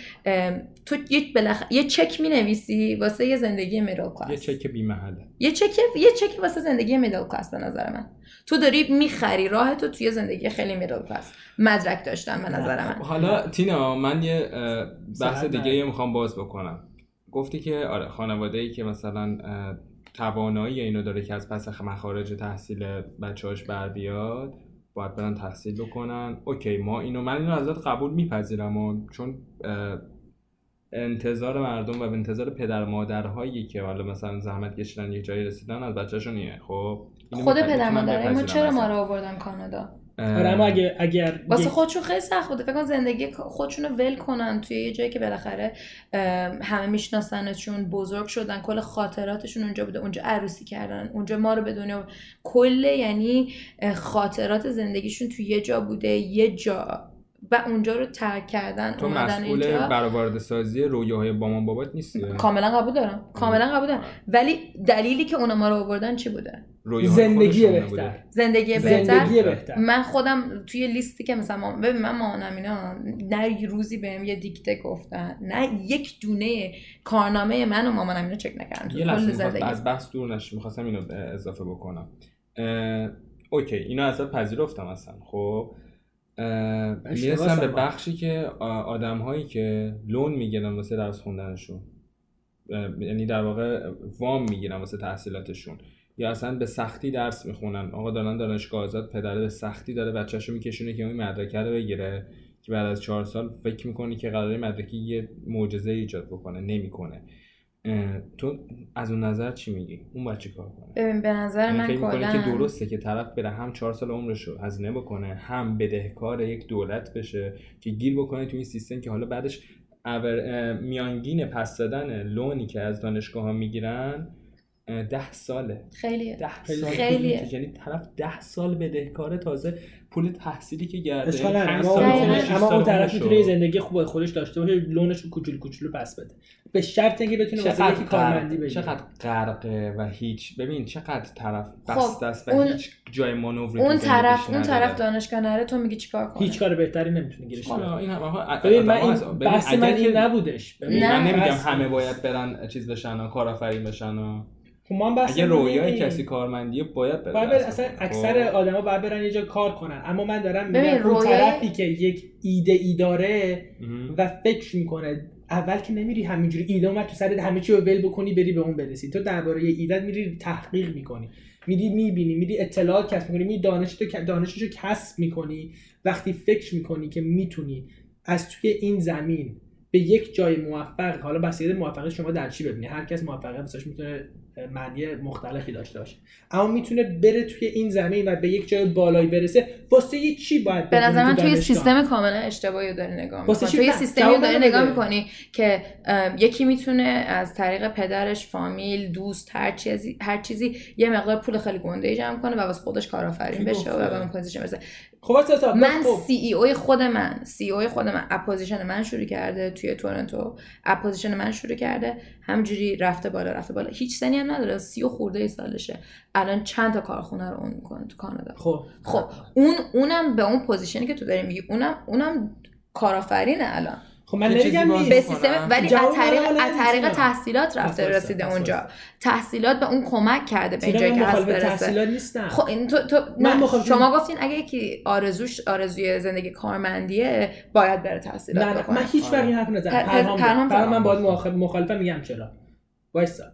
تو یه بلخ... یه چک می نویسی واسه یه زندگی میدل کلاس یه چک بی محله یه چک یه چک واسه زندگی میدل کلاس به نظر من. تو داری می‌خری راه تو توی زندگی خیلی میدل کلاس مدرک داشتن به نظر من. حالا تینا من یه بحث دیگه می‌خوام باز بکنم. گفتی که آره خانواده ای که مثلا توانایی اینو داره که از پس مخارج تحصیل بچه‌هاش بر بیاد باید برن تحصیل بکنن. اوکی ما اینو من اینو ازت قبول میپذیرم چون انتظار مردم و انتظار پدر مادرهایی که حالا مثلا زحمت کشیدن یه جایی رسیدن از بچهشون اینه خب؟ خود پدر مادر ما چرا ما رو آوردن کانادا؟ آره اما اگر اگر واسه خودشون خیلی سخت بوده. فکر زندگی خودشون رو ول کنن توی یه جایی که بالاخره همه میشناسنشون بزرگ شدن کل خاطراتشون اونجا بوده. اونجا عروسی کردن. اونجا ما رو به دنیا کل یعنی خاطرات زندگیشون توی یه جا بوده یه جا. و اونجا رو ترک کردن تو مسئول برآورده سازی رویاهای مامان بابات نیستی؟ کاملا قبول دارم. کاملا قبول دارم. ولی دلیلی که اونا ما رو آوردن چی بوده؟ زندگی بهتر. زندگی بهتر؟ زندگی بهتر من خودم توی لیستی که مثلا ببین من مامانم اینا نه روزی بهم یه دیکته گفتن نه یک دونه کارنامه من و مامانم اینو چک نکردن. یه لحظه از بحث دور نش می‌خواستم اینو اضافه بکنم. اوکی اینو ازت پذیرفتم اصلا خب؟ می‌رسم به بخشی که آدم هایی که لون می‌گیرن واسه درس خوندنشون یعنی در واقع وام می‌گیرن واسه تحصیلاتشون یا اصلا به سختی درس می‌خونن. آقا دارن دانشگاه آزاد پدره به سختی داره بچهشو میکشونه که اون مدرکه رو بگیره که بعد از چهار سال فکر می‌کنی که قراره مدرکی یه معجزه ایجاد بکنه نمی‌کنه. تو از اون نظر چی میگی؟ اون باید چی کار کنه؟ ببین به نظر یعنی من کلا که درسته که طرف بره هم چهار سال عمرش رو هزینه بکنه هم بدهکار یک دولت بشه که گیر بکنه تو این سیستم که حالا بعدش میانگین پس دادن لونی که از دانشگاه ها می‌گیرن ده ساله. خیلی ده سال خیلی یعنی طرف ده سال بدهکاره تازه پول تحصیلی که گرده اما اون طرف می‌تونه زندگی خوب خودش داشته باشه لونش رو کوچولو کوچولو پس بده. به شرط اینکه بتونه واسه یکی کارمندی بشه چقدر غرقه و هیچ ببین چقدر طرف خب، بسته است و هیچ جای مانوری اون طرف اون طرف دانشگاه نره تو میگی چیکار کنه؟ هیچ کار بهتری نمی‌تونه گیرش ببین من این بحث من این نبودش. من نمیگم همه باید برن چیز بشن کارآفرین بشن خب ما بس اگه رویای کسی کارمندی باید بره باید اصلا اکثر خب. آدما باید برن یه جا کار کنن. اما من دارم میگم اون طرفی که یک ایده ای داره و فکر می‌کنه اول که نمیری همینجوری ایده اومد تو سرت همه چی رو ول بکنی بری به اون برسی. تو درباره ایده میری تحقیق می‌کنی. میری می‌بینی میری اطلاعات کسب می‌کنی میری دانش تو دانششو کسب می‌کنی. وقتی فکر می‌کنی که می‌تونی از توی این زمین به یک جای موفق حالا بسیار موفقیت شما در چی ببینی؟ هر کس موفقیت می‌تونه معنی مختلفی داشته باشه. اما می‌تونه بره توی این زمین و به یک جای بالایی برسه واسه یه چی باید به نظر من توی سیستم کاملا اشتباهی داری نگاه می‌کنی. توی سیستمی داری نگاه می‌کنی که یکی می‌تونه از طریق پدرش فامیل دوست هر چیزی هر چیزی یه مقدار پول خیلی گنده ای جمع کنه و واسه خودش کارآفرین بشه و به اون پوزیشن برسه خب من سی ای اوی خود من سی اوی خود من. اپوزیشن من شروع کرده توی تورنتو. اپوزیشن من شروع کرده. همجوری رفته بالا رفته بالا. هیچ سنی هم نداره. سی و خورده ای سالشه. الان چند تا کارخونه رو اون می‌کنه تو کانادا؟ خب. خب اون اونم به اون position ی که تو داری میگی اونم اونم کارآفرینه الان. خب من نمیگم به سیستم ولی از طریق از طریق تحصیلات رفته رسیده اونجا. تحصیلات به اون کمک کرده به اینجا که هست برسه. تحصیلات نیستم؟ خب این تو, تو من شما گفتین اگه یکی آرزوش آرزوی زندگی کارمندیه باید بره تحصیلات نه من هیچ وقت این حرف نزدم من باید مخالفه میگم چرا. وایسا.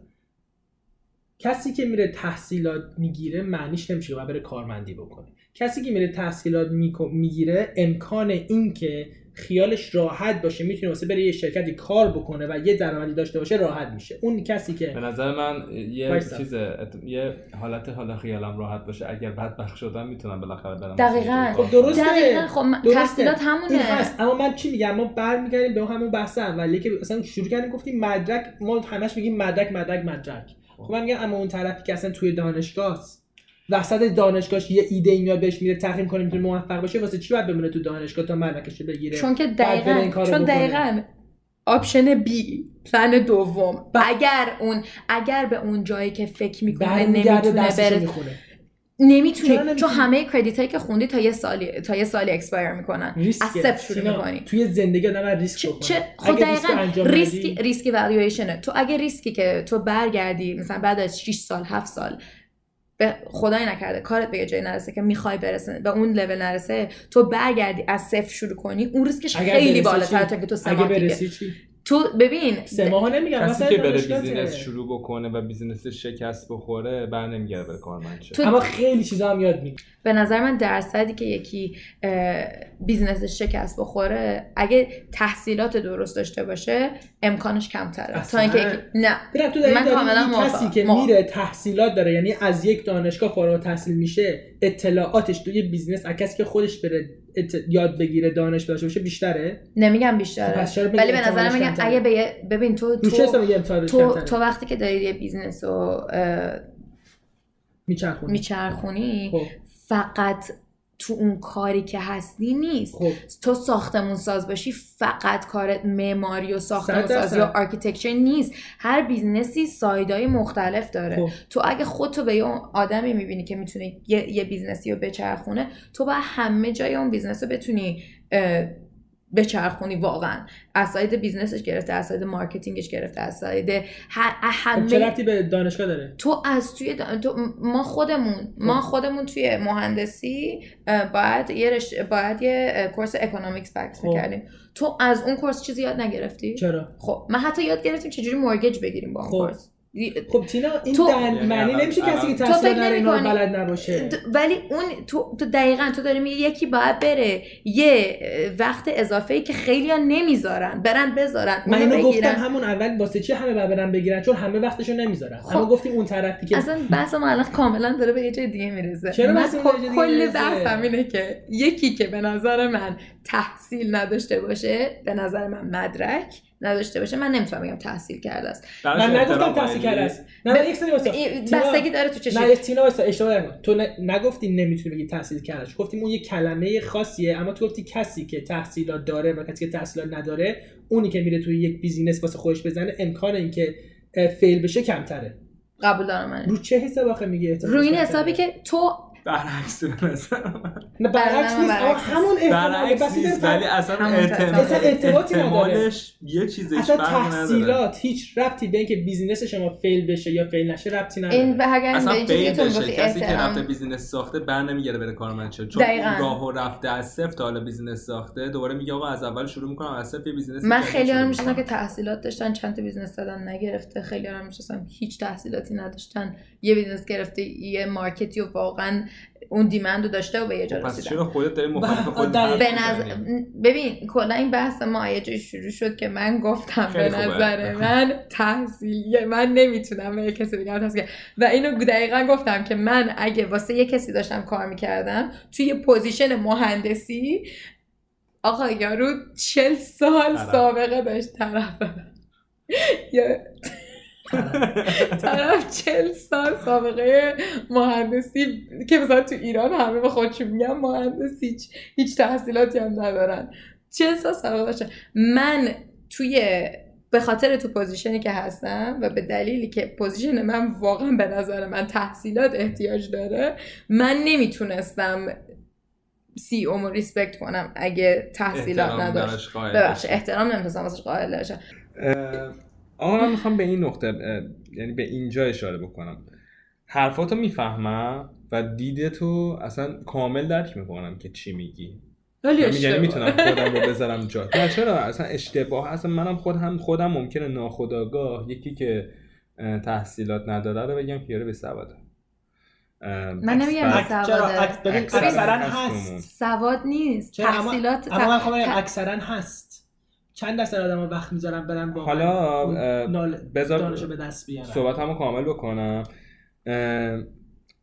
کسی که میره تحصیلات می‌گیره معنیش نمیشه و بره کارمندی بکنه. کسی که میره تحصیلات می‌گیره امکان این که خیالش راحت باشه می‌تونه واسه بره یه شرکتی کار بکنه و یه درآمدی داشته باشه راحت میشه. اون کسی که به نظر من یه چیز یه حالت حالا خیالم راحت باشه اگر بدبخت شدم می‌تونم بالاخره برم دقیقاً. خب درسته. دقیقاً. خب تحصیلات همونه. این هست. اما من چی میگم؟ ما برمیگردیم به همون بحث اولیه که مثلا شروع کردیم گفتیم مدرک ما همش میگیم مدرک مدرک مدرک. خب من میگم اما اون طرفی که اصلا توی دانشگاه وسط دانشگاهش یه ایده ای میاد بهش میره تحقیم کنه می‌تونه موفق باشه واسه چی باید بمونه تو دانشگاه تا مدرکش بگیره؟ چون که دقیقاً چون دقیقاً option B plan دوم. اگر اون اگر به اون جایی که فکر می‌کنه نمی‌تونه بره نمی‌تونی؟ چون همه credit هایی که خوندی تا یه سالی تا یه سالی expire می‌کنن. از صفر شروع می‌کنی. توی زندگی آدم ریسک چه, چه خب دقیقاً ریسک ریسک والویشنه تو اگه ریسکی که تو برگردی مثلا بعد از 6 سال 7 سال به خدای نکرده. کارت به یه جایی نرسه که می‌خوای برسه به اون لول نرسه تو برگردی از صفر شروع کنی اون ریسکش خیلی بالاتره تا که تو اگه برسی چی؟ تو ببین سه ماه نمیگم کسی که بره. business شروع بکنه و business شکست بخوره بر نمیگره بره کارمند شه تو- اما خیلی چیزا هم یاد می‌گیری به نظر من درصدی که یکی اه، business ش شکست بخوره اگه تحصیلات درست داشته باشه امکانش کمتره تا. اینکه نه تو من کاملا. کسی که موافقم. میره تحصیلات داره یعنی از یک دانشگاه فارغ التحصیل میشه اطلاعاتش توی business از کسی که خودش بره یاد بگیره دانش داشته باشه بیشتره نمیگم بیشتره خب ولی به نظر کمتره؟ اگه ببین تو تو تو؟ تو وقتی که داری یه business رو اه، میچرخونی میچرخونی خب فقط تو اون کاری که هستی نیست. خب. تو ساختمون ساز باشی فقط کار معماری و ساختمون. سازی و architecture نیست. هر business ی side های مختلف داره. خب. تو اگه خودتو به یه آدمی می‌بینی که می‌تونه یه, یه business ی رو بچرخونه تو باید همه جای اون business رو بتونی بچرخونی واقعا از side business ش گرفته از side marketing ش گرفته از side خب چه همه ربطی به دانشگاه داره تو از توی دا- تو ما خودمون ما خب. خودمون توی مهندسی باید یه رشته باید یه کورس اکونومیکس بکس خب. می‌کردیم تو از اون کورس چیزی یاد نگرفتی چرا خب من حتی یاد گرفتیم چجوری مورگج بگیریم با اون خب. کورس خب تینا این تو- در یعنی معنی نمیشه کسی که فکر نداره اینا بلد نباشه. د- ولی اون تو, تو دقیقا تو داری میگی یکی باید بره یه وقت اضافه ای که خیلی نمی‌ذارن برن بذارن من اینو گفتم همون اول واسه چی همه باید برن بگیرن؟ چون همه وقتشو نمی‌ذارن. خب. اما گفتیم اون طرفی که اصلا بحث ما الان کاملا داره به یه جای دیگه می‌رسه چرا من کل؟ بحثم اینه که یکی که به نظر من تحصیل نداشته باشه به نظر من مدرک نداشته باشه من نمی‌تونم بگم تحصیل کرده است. من نگفتم تحصیل. کرده است. نه نه یک سری واسه بستگی داره تو چه نه. تینا واسه اشتباه نکن تو نگفتی نمی‌تونی بگی تحصیل کرده گفتیم اون یه کلمه خاصیه اما تو گفتی کسی که تحصیلات داره و کسی که تحصیلات نداره اونی که میره توی یک business واسه خودش بزنه امکان اینکه fail بشه کمتره. قبول دارم من. رو چه حساب آخه میگه احتمالش روی این؟ حسابی که تو برعکس به نظر من. نه برعکس نیست. همون احتمال برعکس نیست ولی اصلا ارتباطی نداره. یه چیزش اصلا تحصیلات هیچ ربطی به اینکه business شما fail بشه یا fail نشه ربطی نداره. این به اگر اصلا به این چیزی که fail بشه کسی که رفته business ساخته بر نمیگره بره کارمند شه چون راهو رفته از صفر تا حالا business ساخته دوباره میگه آقا از اول شروع می‌کنم از صفر یه business من خیلی ها می‌شناسم که. تحصیلات داشتن چند تا business دادن نگرفته. خیلی ها می‌شناسم هیچ تحصیلاتی نداشتن. یه business گرفته یه market ی و واقعا اون demand رو داشته و به یه جا خب پس رسیدن چرا خودت داری مخالف خودت به نظر؟ ببین کلا این بحث ما یه جایی شروع شد که من گفتم به. نظر من تحصیل من نمی‌تونم به یه کسی بگم تحصیل. و اینو دقیقا گفتم که من اگه واسه یه کسی داشتم کار می‌کردم توی یه position مهندسی آقا یارو چل سال. سابقه داشت طرف یا طرف چل سال سابقه مهندسی که مثلا تو ایران همه به خودشون میگن مهندس هیچ, هیچ تحصیلاتی هم ندارن. چل سال سابقه داشته من توی به خاطر تو position ی که هستم و به دلیلی که position من واقعا به نظر من تحصیلات احتیاج داره من نمی‌تونستم CEO مو respect کنم اگه تحصیلات نداشت. احترام نمی‌تونستم واسش قائل باشم آقا من می‌خوام به این نقطه یعنی به اینجا اشاره بکنم. حرفاتو می‌فهمم و دیدتو اصلا کامل درک می‌کنم که چی میگی. ولی یعنی. می‌تونم خودم رو بذارم جا. نه چرا؟ اصلا اشتباه اصلا منم خود هم خودم ممکنه ناخداگاه یکی که تحصیلات نداره رو بگم که یاره به سواده من نمیگم سواده. اکثرا. هست. سواد نیست. تحصیلات اما من اکثرا هست. چند درصد آدم وقت می‌ذارن برن واقعا حالا، نال- بذار دانشو به دست بیارن؟ صحبت همو کامل بکنم.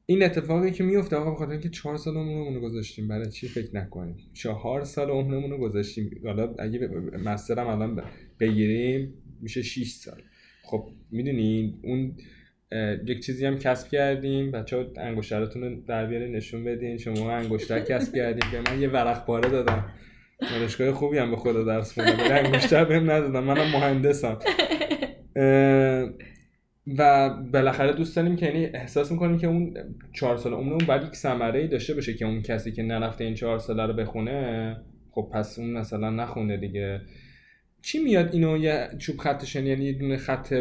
این اتفاقی که میفته آقا بخاطر اینکه چهار سال عمرمون رو گذاشتیم برای چی فکر نکنیم؟ چهار سال عمرمون رو گذاشتیم. حالا اگه مسترم الان بگیریم میشه 6 سال. خب می‌دونین اون یک چیزی هم کسب کردیم. بچه ها انگشتراتون رو در بیارین نشون بدین. شما انگشتر کسب کردیم به من یه ورق پاره دادم. دانشگاه خوبی هم به خدا درس خوندم ولی بهم ندادم منم مهندسم. و بالاخره دوست داریم که یعنی احساس می‌کنیم که اون چهار سال عمرمون باید یک ثمره ای داشته باشه که اون کسی که نرفته این چهار ساله رو بخونه خب پس اون مثلا نخونده دیگه. چی میاد اینو یه چوب خطشن یعنی یه دونه خط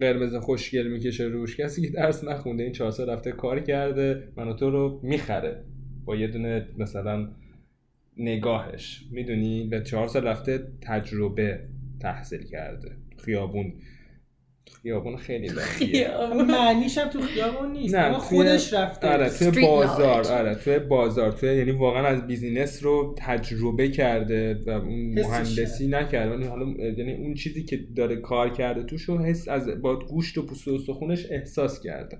قرمز خوشگل می‌کشه روش؟ کسی که درس نخونده این چهار سال رفته کار کرده من و تو رو می‌خره. با یه دونه مثلا نگاهش. می‌دونی؟ به چهار سال رفته تجربه تحصیل کرده. خیابون. خیابون خیلی معنیش هم تو خیابون نیست. نه خودش رفته. آره توی بازار. آره توی بازار. توی یعنی واقعا از بیزینس رو تجربه کرده و اون مهندسی نکرده. یعنی حالا یعنی اون چیزی که داره کار کرده توش رو حس از با گوشت و پوست و استخونش احساس کرده.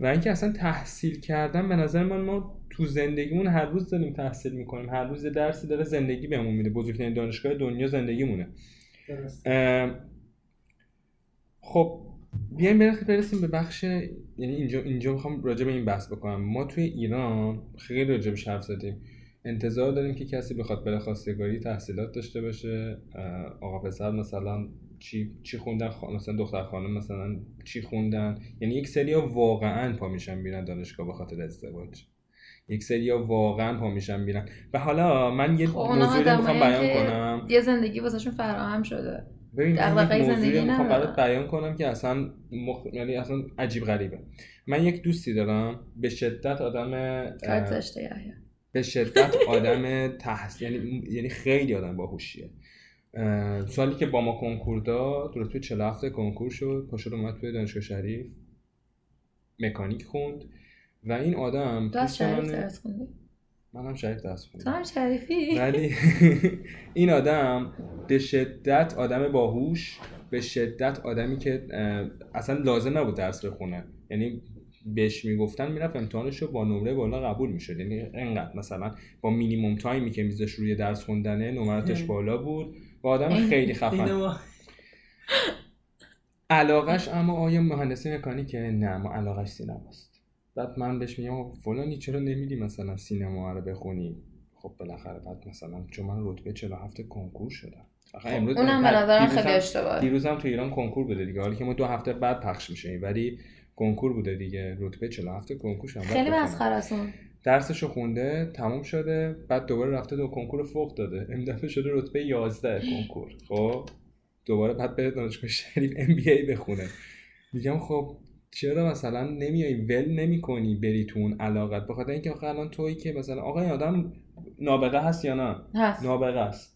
و اینکه اصلا تحصیل کردن به نظر من ما تو زندگیمون هر روز داریم تحصیل می‌کنیم. هر روز درسی داره زندگی بهمون میده. بزرگترین دانشگاه دنیا زندگیمونه. خب بیایم برسیم به بخش یعنی اینجا اینجا می‌خوام راجع به این بحث بکنم. ما توی ایران خیلی راجع به حرف زدیم. انتظار داریم که کسی بخواد بره خواستگاری تحصیلات داشته باشه. آقا پسر مثلا چی چی خوندن مثلا دختر خانم مثلا چی خوندن؟ یعنی یک سری واقعا پا میشن میرن دانشگاه به خاطر ازدواج. یک سری واقعا پا میشن میرن و حالا من یه خب موضوعی می‌خوام بیان کنم. یه زندگی واسهشون فراهم شده. ببین من موضوعی می‌خوام برات بیان کنم که اصلا مخ... یعنی اصلا عجیب غریبه. من یک دوستی دارم به شدت آدم به شدت آدم تحصیل یعنی یعنی خیلی آدم باهوشیه. سالی که با ما کنکور داد درست توی 40 هفته کنکور شد پاشد اومد توی دانشگاه شریف مکانیک خوند. و این آدم تو شریف درس خوندی؟ من هم شریف درس خوندم. تو هم شریفی؟ ولی این آدم به شدت آدم باهوش به شدت آدمی که اصلا لازم نبود درس بخونه. یعنی بهش می‌گفتن می‌رفت امتحانش رو با نمره بالا قبول می‌شد. یعنی انقدر مثلا با مینیموم تایمی که میذاش روی درس خوندنه نمراتش بالا بود. و آدم خیلی خفن. علاقش اما آیا مهندسی مکانیکه؟ نه ما علاقش سینماست. بعد من بهش میگم فلانی چرا نمیدی مثلا سینما رو بخونی؟ خب بالاخره بعد مثلا چون من رتبه 47 کنکور شدم. خب. امروز اونم به نظرم خیلی اشتباهه. دیروز هم تو ایران کنکور بوده دیگه. حالی که ما دو هفته بعد پخش میشه ولی کنکور بوده دیگه. رتبه 47 کنکور شدم خیلی مسخره است درسشو خونده تموم شده بعد دوباره رفته دو کنکور فوق داده. این دفعه شده رتبه 11 کنکور. خب؟ دوباره بعد بره دانشگاه شریف ام بی ای بخونه. میگم خب چرا مثلا نمیای ول نمی‌کنی بری تو اون علاقت؟ بخاطر اینکه آخه الان تویی که مثلا آقا این آدم نابغه هست یا نه؟ هست. نابغه است.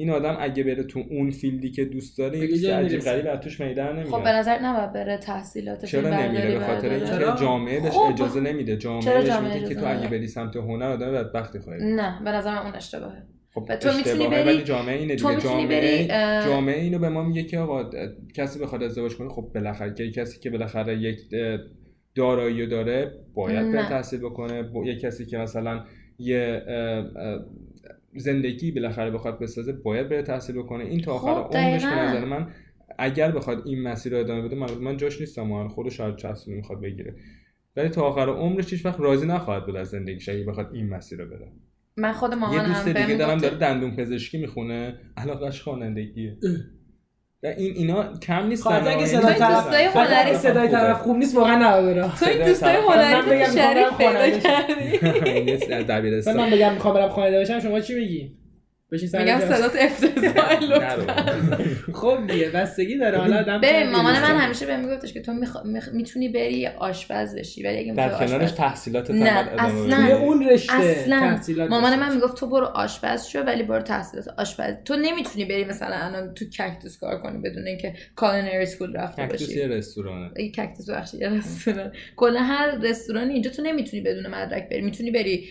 این آدم اگه بره تو اون فیلدی که دوست داره یه چیز عجیب غریب از توش میدن نمیاد. خب به نظر نباید بره تحصیلاتش چرا نمیره؟ به خاطر اینکه جامعه بهش خب. اجازه نمیده. جامعه بهش میگه که تو اگه بری سمت هنر آدم بدبختی خواهی نه به نظر اون اشتباهه. خب تو می‌تونی بری جامعه اینه دیگه. جامعه جامعه اینو به ما میگه که آقا کسی بخواد ازدواج کنه خب بالاخره کسی که بالاخره یک دارایی داره باید به تحصیل بکنه. یک کسی که مثلا یه زندگی بالاخره بخواد بسازه باید بره تحصیل بکنه. این تا آخر خب عمرش به نظر من اگر بخواد این مسیر رو ادامه بده من, من جاش نیستم من خودش شاید چسبونی می‌خواد بگیره. ولی تا آخر عمرش هیچ وقت راضی نخواهد بود از زندگیش اگه بخواد این مسیر رو بره من خود مامانم یه دوست دیگه دارم داره دندون پزشکی می‌خونه. علاقش خوانندگیه. این اینا کم نیستن اگه صدای طرف هنری صدای طرف خوب نیست واقعا نبره تو این دوستای هنری که شریف پیدا کردی من بگم می‌خوام برم خانواده باشم شما چی میگی؟ بشین سر میگم صدات افتضاحه خب دیگه بستگی داره. حالا آدم ببین مامان من همیشه بهم میگفتش که تو می‌تونی بری آشپز بشی ولی اگه در کنارش تحصیلات نه اصلا. اون رشته اصلا. مامان من می‌گفت تو برو آشپز شو ولی برو تحصیلات آشپز. تو نمی‌تونی بری مثلا الان تو کاکتوس کار کنی بدون اینکه culinary school رفته باشی کاکتوس یه رستورانه. کاکتوس بخش یه رستوران. کلا هر رستورانی اینجا تو نمی‌تونی بدون مدرک بری. می‌تونی بری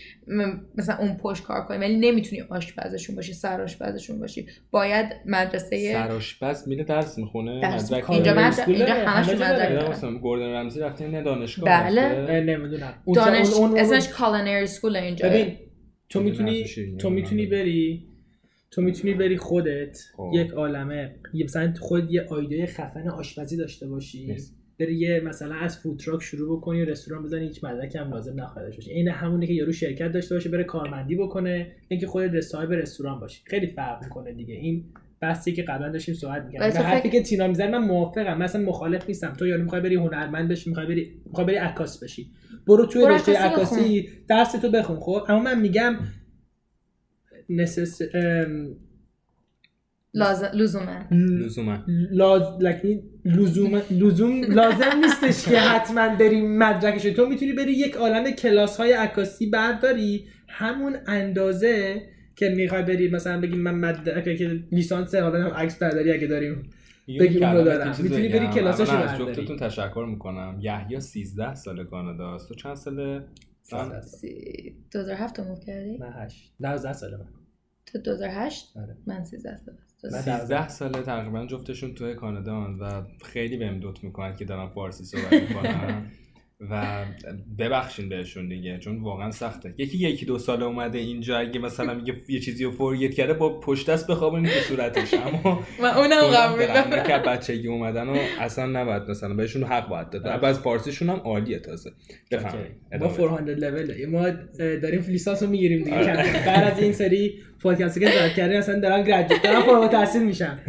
مثلا اون پشت کار کنی ولی نمی‌تونی آشپزشون باشی سرآشپزشون باشی. باید مدرسه سرآشپز میره درس می‌خونه مدرک اینجا مدرک اینجا همشون مدرک مثلا گوردن رمزی رفته نه دانشگاه بله. نمی‌دونم. دانش اسمش culinary school اینجا. ببین تو می‌تونی تو می‌تونی بری تو می‌تونی بری خودت خب. یک عالمه مثلا خود یه ایده خفن آشپزی داشته باشی. بری یه مثلا از food truck شروع بکنی و رستوران بزنی هیچ مدرکی هم لازم نخواهد باشه. این همونه که یارو شرکت داشته باشه بره کارمندی بکنه اینکه خود صاحب رستوران باشی. خیلی فرق می‌کنه دیگه. این بحثی که قبلا داشتیم صحبت می‌کردیم. به حرفی که تینا می‌زنه من موافقم. مثلا مخالف نیستم. تو یارو می‌خوای بری هنرمند بشی می‌خوای بری می‌خوای بری عکاس بشی. برو توی رشته عکاسی درس تو بخون خب؟ اما من میگم نسس لزوما. لزوما. لزوم لزوم لازم نیستش که حتما بری مدرکش تو می‌تونی بری یک عالم کلاس های عکاسی برداری. همون اندازه که می‌خوای بری مثلا بگی من مدرک که لیسانس حالا هم عکس برداری اگه داریم. بگی اون رو دارم. می‌تونی بری کلاساشو از جفتتون تشکر می‌کنم. یحیی 13 سال کانادا است. تو چند ساله؟ 2007 موو کردی؟ من 8 12 ساله من. تو 2008 آره. من 13 ساله 13 ساله تقریبا جفتشون توی کانادا و خیلی بهم دوت می‌کنن که دارم فارسی صحبت می‌کنم. و ببخشین بهشون دیگه چون واقعا سخته. یکی یکی دو ساله اومده اینجا اگه مثلا میگه یه چیزی رو فورگت کرده با پشت دست بخوابونی تو صورتش. اما من اونم قبول دارم. که بچگی اومدن و اصلا نباید مثلا بهشون حق باید داد. آره. از فارسیشون هم عالیه تازه. بفهمید ما 400 لول ما داریم لیسانس رو می‌گیریم دیگه. بعد از این سری پادکست که زاد کردیم اصلا دارن گریجویت دارن فارغ التحصیل میشن.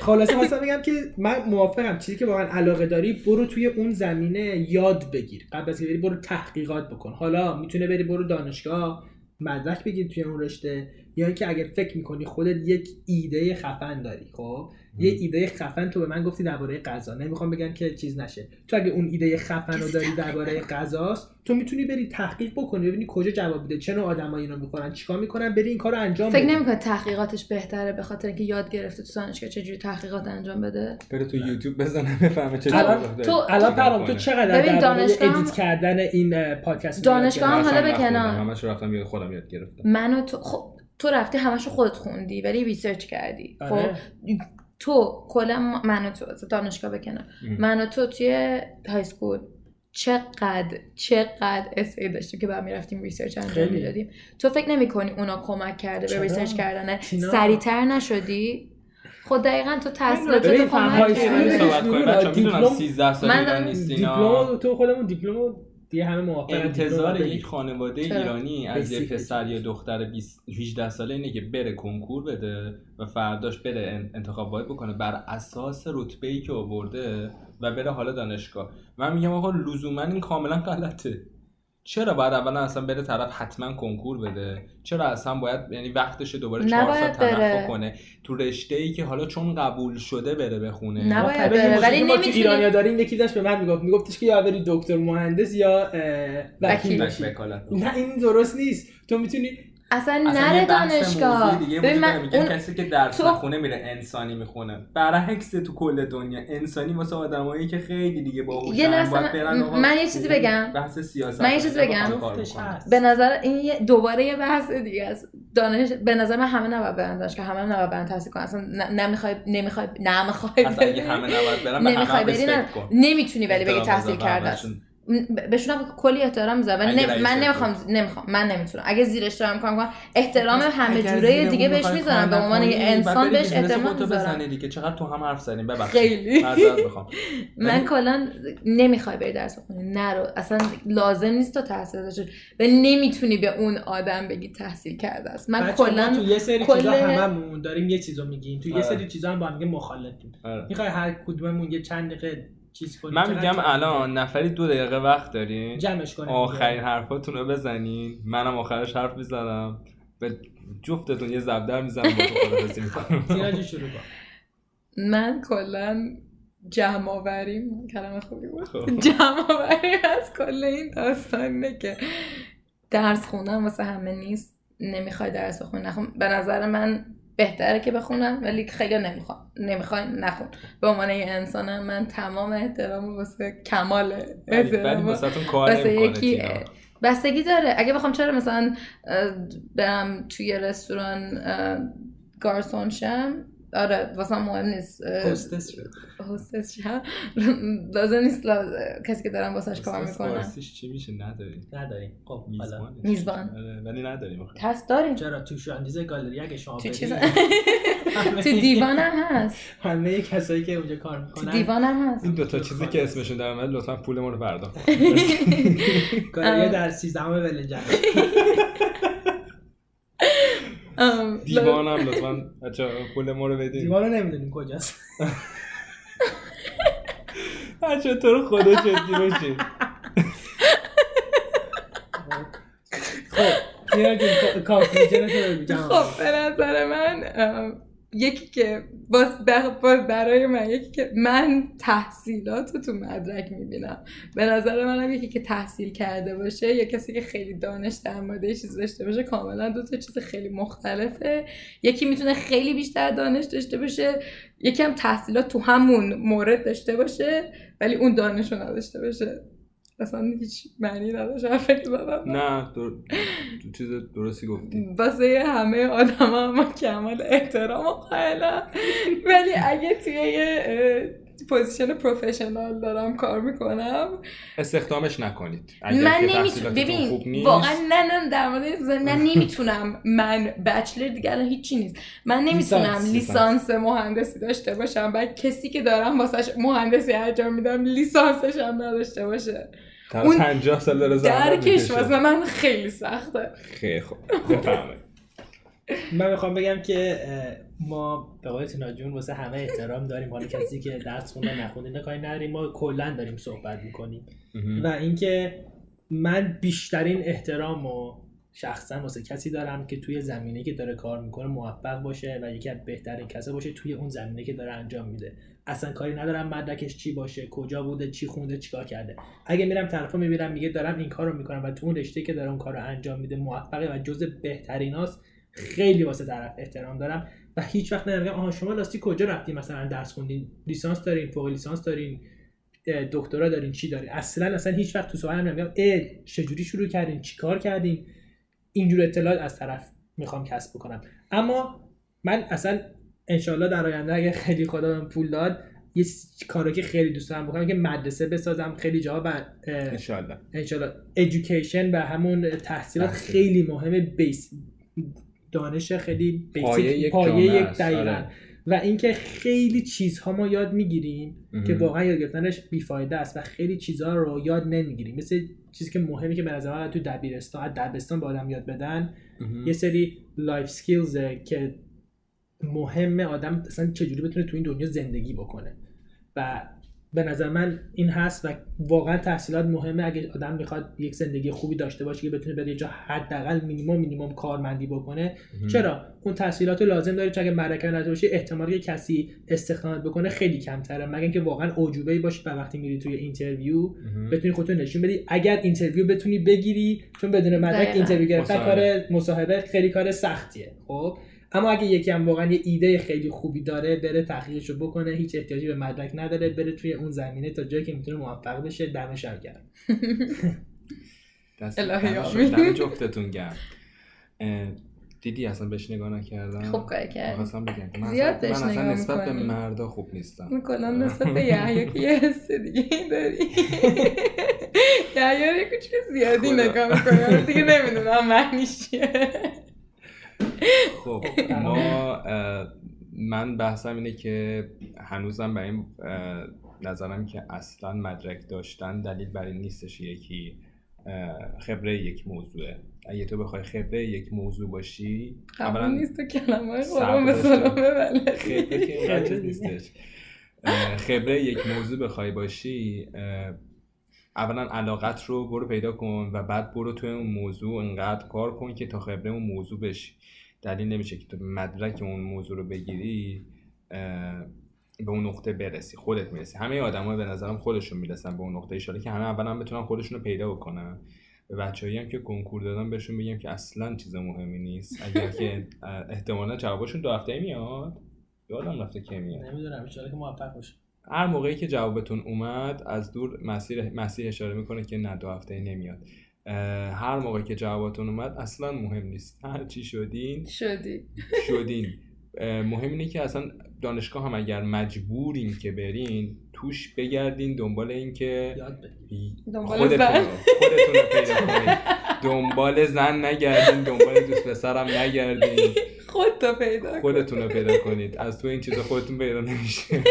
خلاصه خواستم بگم که من موافقم. چیزی که واقعا علاقه داری برو توی اون زمینه یاد بگیر. قبل از بری برو تحقیقات بکن. حالا می‌تونه بری برو دانشگاه مدرک بگیر توی اون رشته. یا اینکه اگر فکر می‌کنی خودت یک ایده خفن داری خب؟ یه ایده خفن تو به من گفتی درباره غذا. نمی‌خوام بگم که چیز نشه. تو اگه اون ایده خفن رو داری درباره غذاست تو می‌تونی بری تحقیق بکنی ببینی کجا جواب میده چه نوع آدمایی اینو می‌خورن چیکار می‌کنن بری این کارو انجام فکر نمی‌کنه تحقیقاتش بهتره به خاطر اینکه یاد گرفته تو دانشگاه چجوری تحقیقات انجام بده؟ بره تو یوتیوب بزنه بفهمه چه تو الان پرام تو چقدر ببین دانشگاه ادیت کردن این پادکست دانشگاه هم حالا به کنار. همش رفتم یاد خودم یاد گرفتم. منو تو خب تو رفتی همشو خودت خوندی ولی research کردی. خب آره. تو کلا من و تو دانشگاه بکنم من و تو توی high school چقدر چقدر essay داشتیم که بعد می‌رفتیم research انجام می‌دادیم. تو فکر نمی کنی اونا کمک کرده به research کردن سریعتر نشدی؟ خود دقیقا تو تحصیلات تو کمک کرده دیپلم تو خودمون دیپلم دیگه همه موافق انتظار یک خانواده ایرانی از یه پسر یا دختر 20 18 ساله اینه که بره کنکور بده و فرداش بره انتخاب باید بکنه بر اساس رتبه ای که آورده و بره حالا دانشگاه. من میگم آقا لزوما این کاملا غلطه. چرا باید اولا اصلا بره طرف حتما کنکور بده؟ چرا اصلا باید یعنی وقتش دوباره چهار سال تنفع کنه؟ تو رشته ای که حالا چون قبول شده بره بخونه. نباید بره ولی نمی‌تونی ایرانیا داریم یکی داشت به من می‌گفت میگفتش که یا بری دکتر مهندس یا وکیل. نه این درست نیست. تو می‌تونی اصلا نره دانشگاه. ببین من اون کسی که درس تو... خونه میره انسانی می‌خونه. برعکس تو کل دنیا انسانی واسه آدمایی که خیلی دیگه باهوشن یه من, من یه چیزی بگم. بحث سیاست من یه چیزی بگم. به نظر این دوباره یه بحث دیگه است. دانش به نظر من همه نباید برن دانشگاه همه نباید برن تحصیل کنن. اصلا نمی‌خوای نمی‌خوای نمی‌خوای اصلا همه نباید برن نمی‌خوای بری نمی‌تونی ولی بگی تحصیل کرده است بهشون کلی احترام می‌ذارم ولی من نمی‌خوام نمی‌خوام. من نمی‌تونم. اگه زیرش دارم کار کنم احترام همه جوره دیگه بهش می‌ذارم به عنوان یه انسان بهش احترام می‌ذارم. دیگه. چقدر تو هم حرف زدیم ببخشید. خیلی. من کلا نمی‌خوای بری درس بخونی. نرو. اصلا لازم نیست تو تحصیل داشته و نمی‌تونی به اون آدم بگی تحصیل کرده است. من کلا تو یه سری. چیزا هممون داریم یه چیزو میگیم. تو یه سری چیزا هم با هم میگه مخالفیم می‌خوای هر کدوممون یه چند دقیقه من میگم الان نفری دو دقیقه وقت دارین جمعش کنیم آخرین حرفاتون رو بزنین. منم آخرش حرف می‌زنم. به جفتتون یه زبدر می‌زنم با تو خدافزی شروع من کلا جمع آوریم کلمه خوبی بود. جمع آوری از کل این داستانه که درس خوندن واسه همه نیست. نمی‌خوای درس بخونی. نخون به نظر من بهتره که بخونم ولی خیلی نمی‌خوام نمی‌خوای نخون. به عنوان یه انسانم من تمام احترام واسه کمال احترام واسه یکی بستگی داره. اگه بخوام چرا مثلا برم توی رستوران گارسون شم آره واسه مهم نیست هستس شد هستس شد لازم نیست کسی که دارم واسش کار می‌کنم فارسیش چی میشه نداریم نداریم خب میزبان ولی نداریم هست داریم چرا تو شاندیز گالری اگه شما تو چیز تو دیوان هم هست همه کسایی که اونجا کار می‌کنن تو دیوان هم هست این دو تا چیزی که اسمشون در اومد لطفا پول ما رو پرداخت گالری در 13 ولنجن دیوان هم لطفا. بچه پول ما رو بدین. دیوان رو نمی‌دونیم کجاست؟ بچه تو رو خدا جدی باشین خب خب به نظر من یکی که باز برای من یکی که من تحصیلات رو تو مدرک می‌بینم. به نظر منم یکی که تحصیل کرده باشه یا کسی که خیلی دانش در مورد چیز داشته باشه کاملا دو تا چیز خیلی مختلفه. یکی می‌تونه خیلی بیشتر دانش داشته باشه یکی هم تحصیلات تو همون مورد داشته باشه ولی اون دانش رو نداشته باشه. اصلا هیچ معنی نداشت. فکر زدم نه در... چیز درستی گفتی. واسه همه آدم هم کمال احترام و قائلم ولی اگه توی یه position professional دارم کار می‌کنم. استخدامش نکنید. من نمی‌تونم ببین واقعا نه نه در مورد من نمی‌تونم. من بچلر دیگه الان هیچی نیست. من نمی‌تونم لیسانس مهندسی داشته باشم. بعد کسی که دارم واسه مهندسی انجام میدم لیسانسش هم نداشته باشه. اون 50 سال داره درکش واسه من خیلی سخته. خیلی خوب. من می‌خوام بگم که ما به قول تینا جون واسه همه احترام داریم. حالا کسی که درس خونده نخونده کاری نداریم. ما کلا داریم صحبت می‌کنیم. و اینکه من بیشترین احترام و شخصا واسه کسی دارم که توی زمینه که داره کار می‌کنه موفق باشه و یکی از بهترین کسا باشه توی اون زمینه که داره انجام میده. اصلا کاری ندارم مدرکش چی باشه کجا بوده چی خونده چیکار کرده. اگه میرم طرفو می‌بینم میگه دارم این کارو می‌کنم و تو اون رشته که داره اون کارو انجام میده موفقه و جز بهتریناست خیلی واسه طرف احترام دارم و هیچ وقت نمیگم آها شما راستی کجا رفتی؟ مثلا درس خوندین لیسانس دارین فوق لیسانس دارین دکترا دارین چی دارین؟ اصلا اصلا هیچ وقت تو سوالم نمیگم ای چجوری شروع کردین؟ چیکار کردین؟ اینجور اطلاعات از طرف می‌خوام کسب بکنم. اما من اصلا انشالله در آینده اگه خیلی خدا من پول داد یه کاری که خیلی دوست دارم بکنم که مدرسه بسازم خیلی جا و انشالله انشالله education و همون تحصیلات خیلی مهمه بیس دانش خیلی پایه یک, پایه یک دقیقا. و اینکه خیلی چیزها ما یاد می‌گیریم که واقعا یاد گرفتنش بیفایده است و خیلی چیزها رو یاد نمی‌گیریم. مثل چیزی که مهمی که به نظر تو دبیرستان دبستان به آدم یاد بدن یه سری life skills که مهمه آدم اصلا چجوری بتونه تو این دنیا زندگی بکنه. و به نظر من این هست و واقعا تحصیلات مهمه. اگه آدم می‌خواد یک زندگی خوبی داشته باشه که بتونه بره جا حداقل مینیمم مینیمم کارمندی بکنه چرا؟ اون تحصیلات رو لازم داره چون اگه مدرک نداشته باشی احتمالی کسی استخدامت بکنه خیلی کمتره. مگر اینکه واقعا اعجوبه باشه و وقتی میری توی interview بتونی خودتو نشون بدی. اگر interview بتونی بگیری چون بدون مدرک interview گرفتن کار مصاحبه خیلی کار سختیه. خب؟ اما اگه یکی هم واقعا یه ایده خیلی خوبی داره بره تحقیقش رو بکنه هیچ احتیاجی به مدرک نداره بره توی اون زمینه تا جایی که می‌تونه موفق بشه دمش هم گرم. دم جفتتون گرم. دیدی اصلا بهش نگاه نکردم؟ خوب کار کردم خواستم بگم من زیاد بهش من اصلا نگاه نسبت به می‌کنی. مردا خوب نیستم. من کلا نسبت به یحیی که یه حس دیگه داری. یحیی رو کوچیک زیادی. نگاه می‌کنم. دیگه نمی‌دونم معنیش چیه. خب ما اه، من بحثم اینه که هنوزم برای این نظرم که اصلا مدرک داشتن دلیل بر این نیستش یکی خبره یک موضوعه. اگه تو بخوای خبره یک موضوع باشی قبول نیست تو کلمه قرآن به خبره که نیستش. خبره یک موضوع بخوای باشی اولا علاقت رو برو پیدا کن و بعد برو توی اون موضوع انقدر کار کن که تا خبره اون موضوع بشی. دلیل نمیشه که تو مدرک اون موضوع رو بگیری به اون نقطه برسی خودت می‌رسی. همه آدما به نظرم خودشون می‌رسن به اون نقطه ایشاله که همه اولا بتونن خودشون رو پیدا بکنن. به بچه‌ای هم که کنکور دادن بهشون بگم که اصلا چیز مهمی نیست. اگر که احتمالا جوابشون دو هفته میاد یادم رفته که میاد. نمی‌دونم که موفق باشه هر موقعی که جوابتون اومد از دور مسیر مسیح اشاره می‌کنه که نه دو هفته نمیاد. هر موقع که جوابتون اومد اصلا مهم نیست. هر چی شدین شدی. شدین. مهم اینه که اصلا دانشگاه هم اگر مجبورین که برین توش بگردین دنبال این که دنبال خودتون زن. رو پیدا کنید دنبال زن نگردین دنبال دوست پسرم نگردین. خود تا پیدا. خودتون رو پیدا کنید. از تو این چیزا خودتون پیدا نمیشه.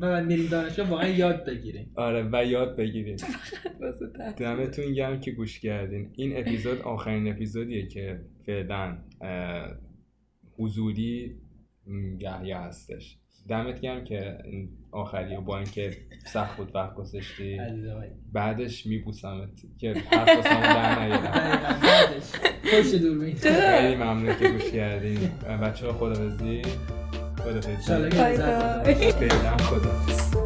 و من میریم دانشگاه واقعا یاد بگیریم. آره و یاد تحصیل. دمتون گرم که گوش کردین. این اپیزود آخرین اپیزودیه که فعلا حضوری یحیی هستش. دمت گرم که این آخری و با اینکه سخت بود وقت گذاشتی. بعدش میبوسمت که حرف واسمون در بعدش. پشت دوربین. خیلی ممنون که گوش کردین. بچه ها خدا خدا انشالله خدا که بای لذت بای. ببرید. فعلا خدا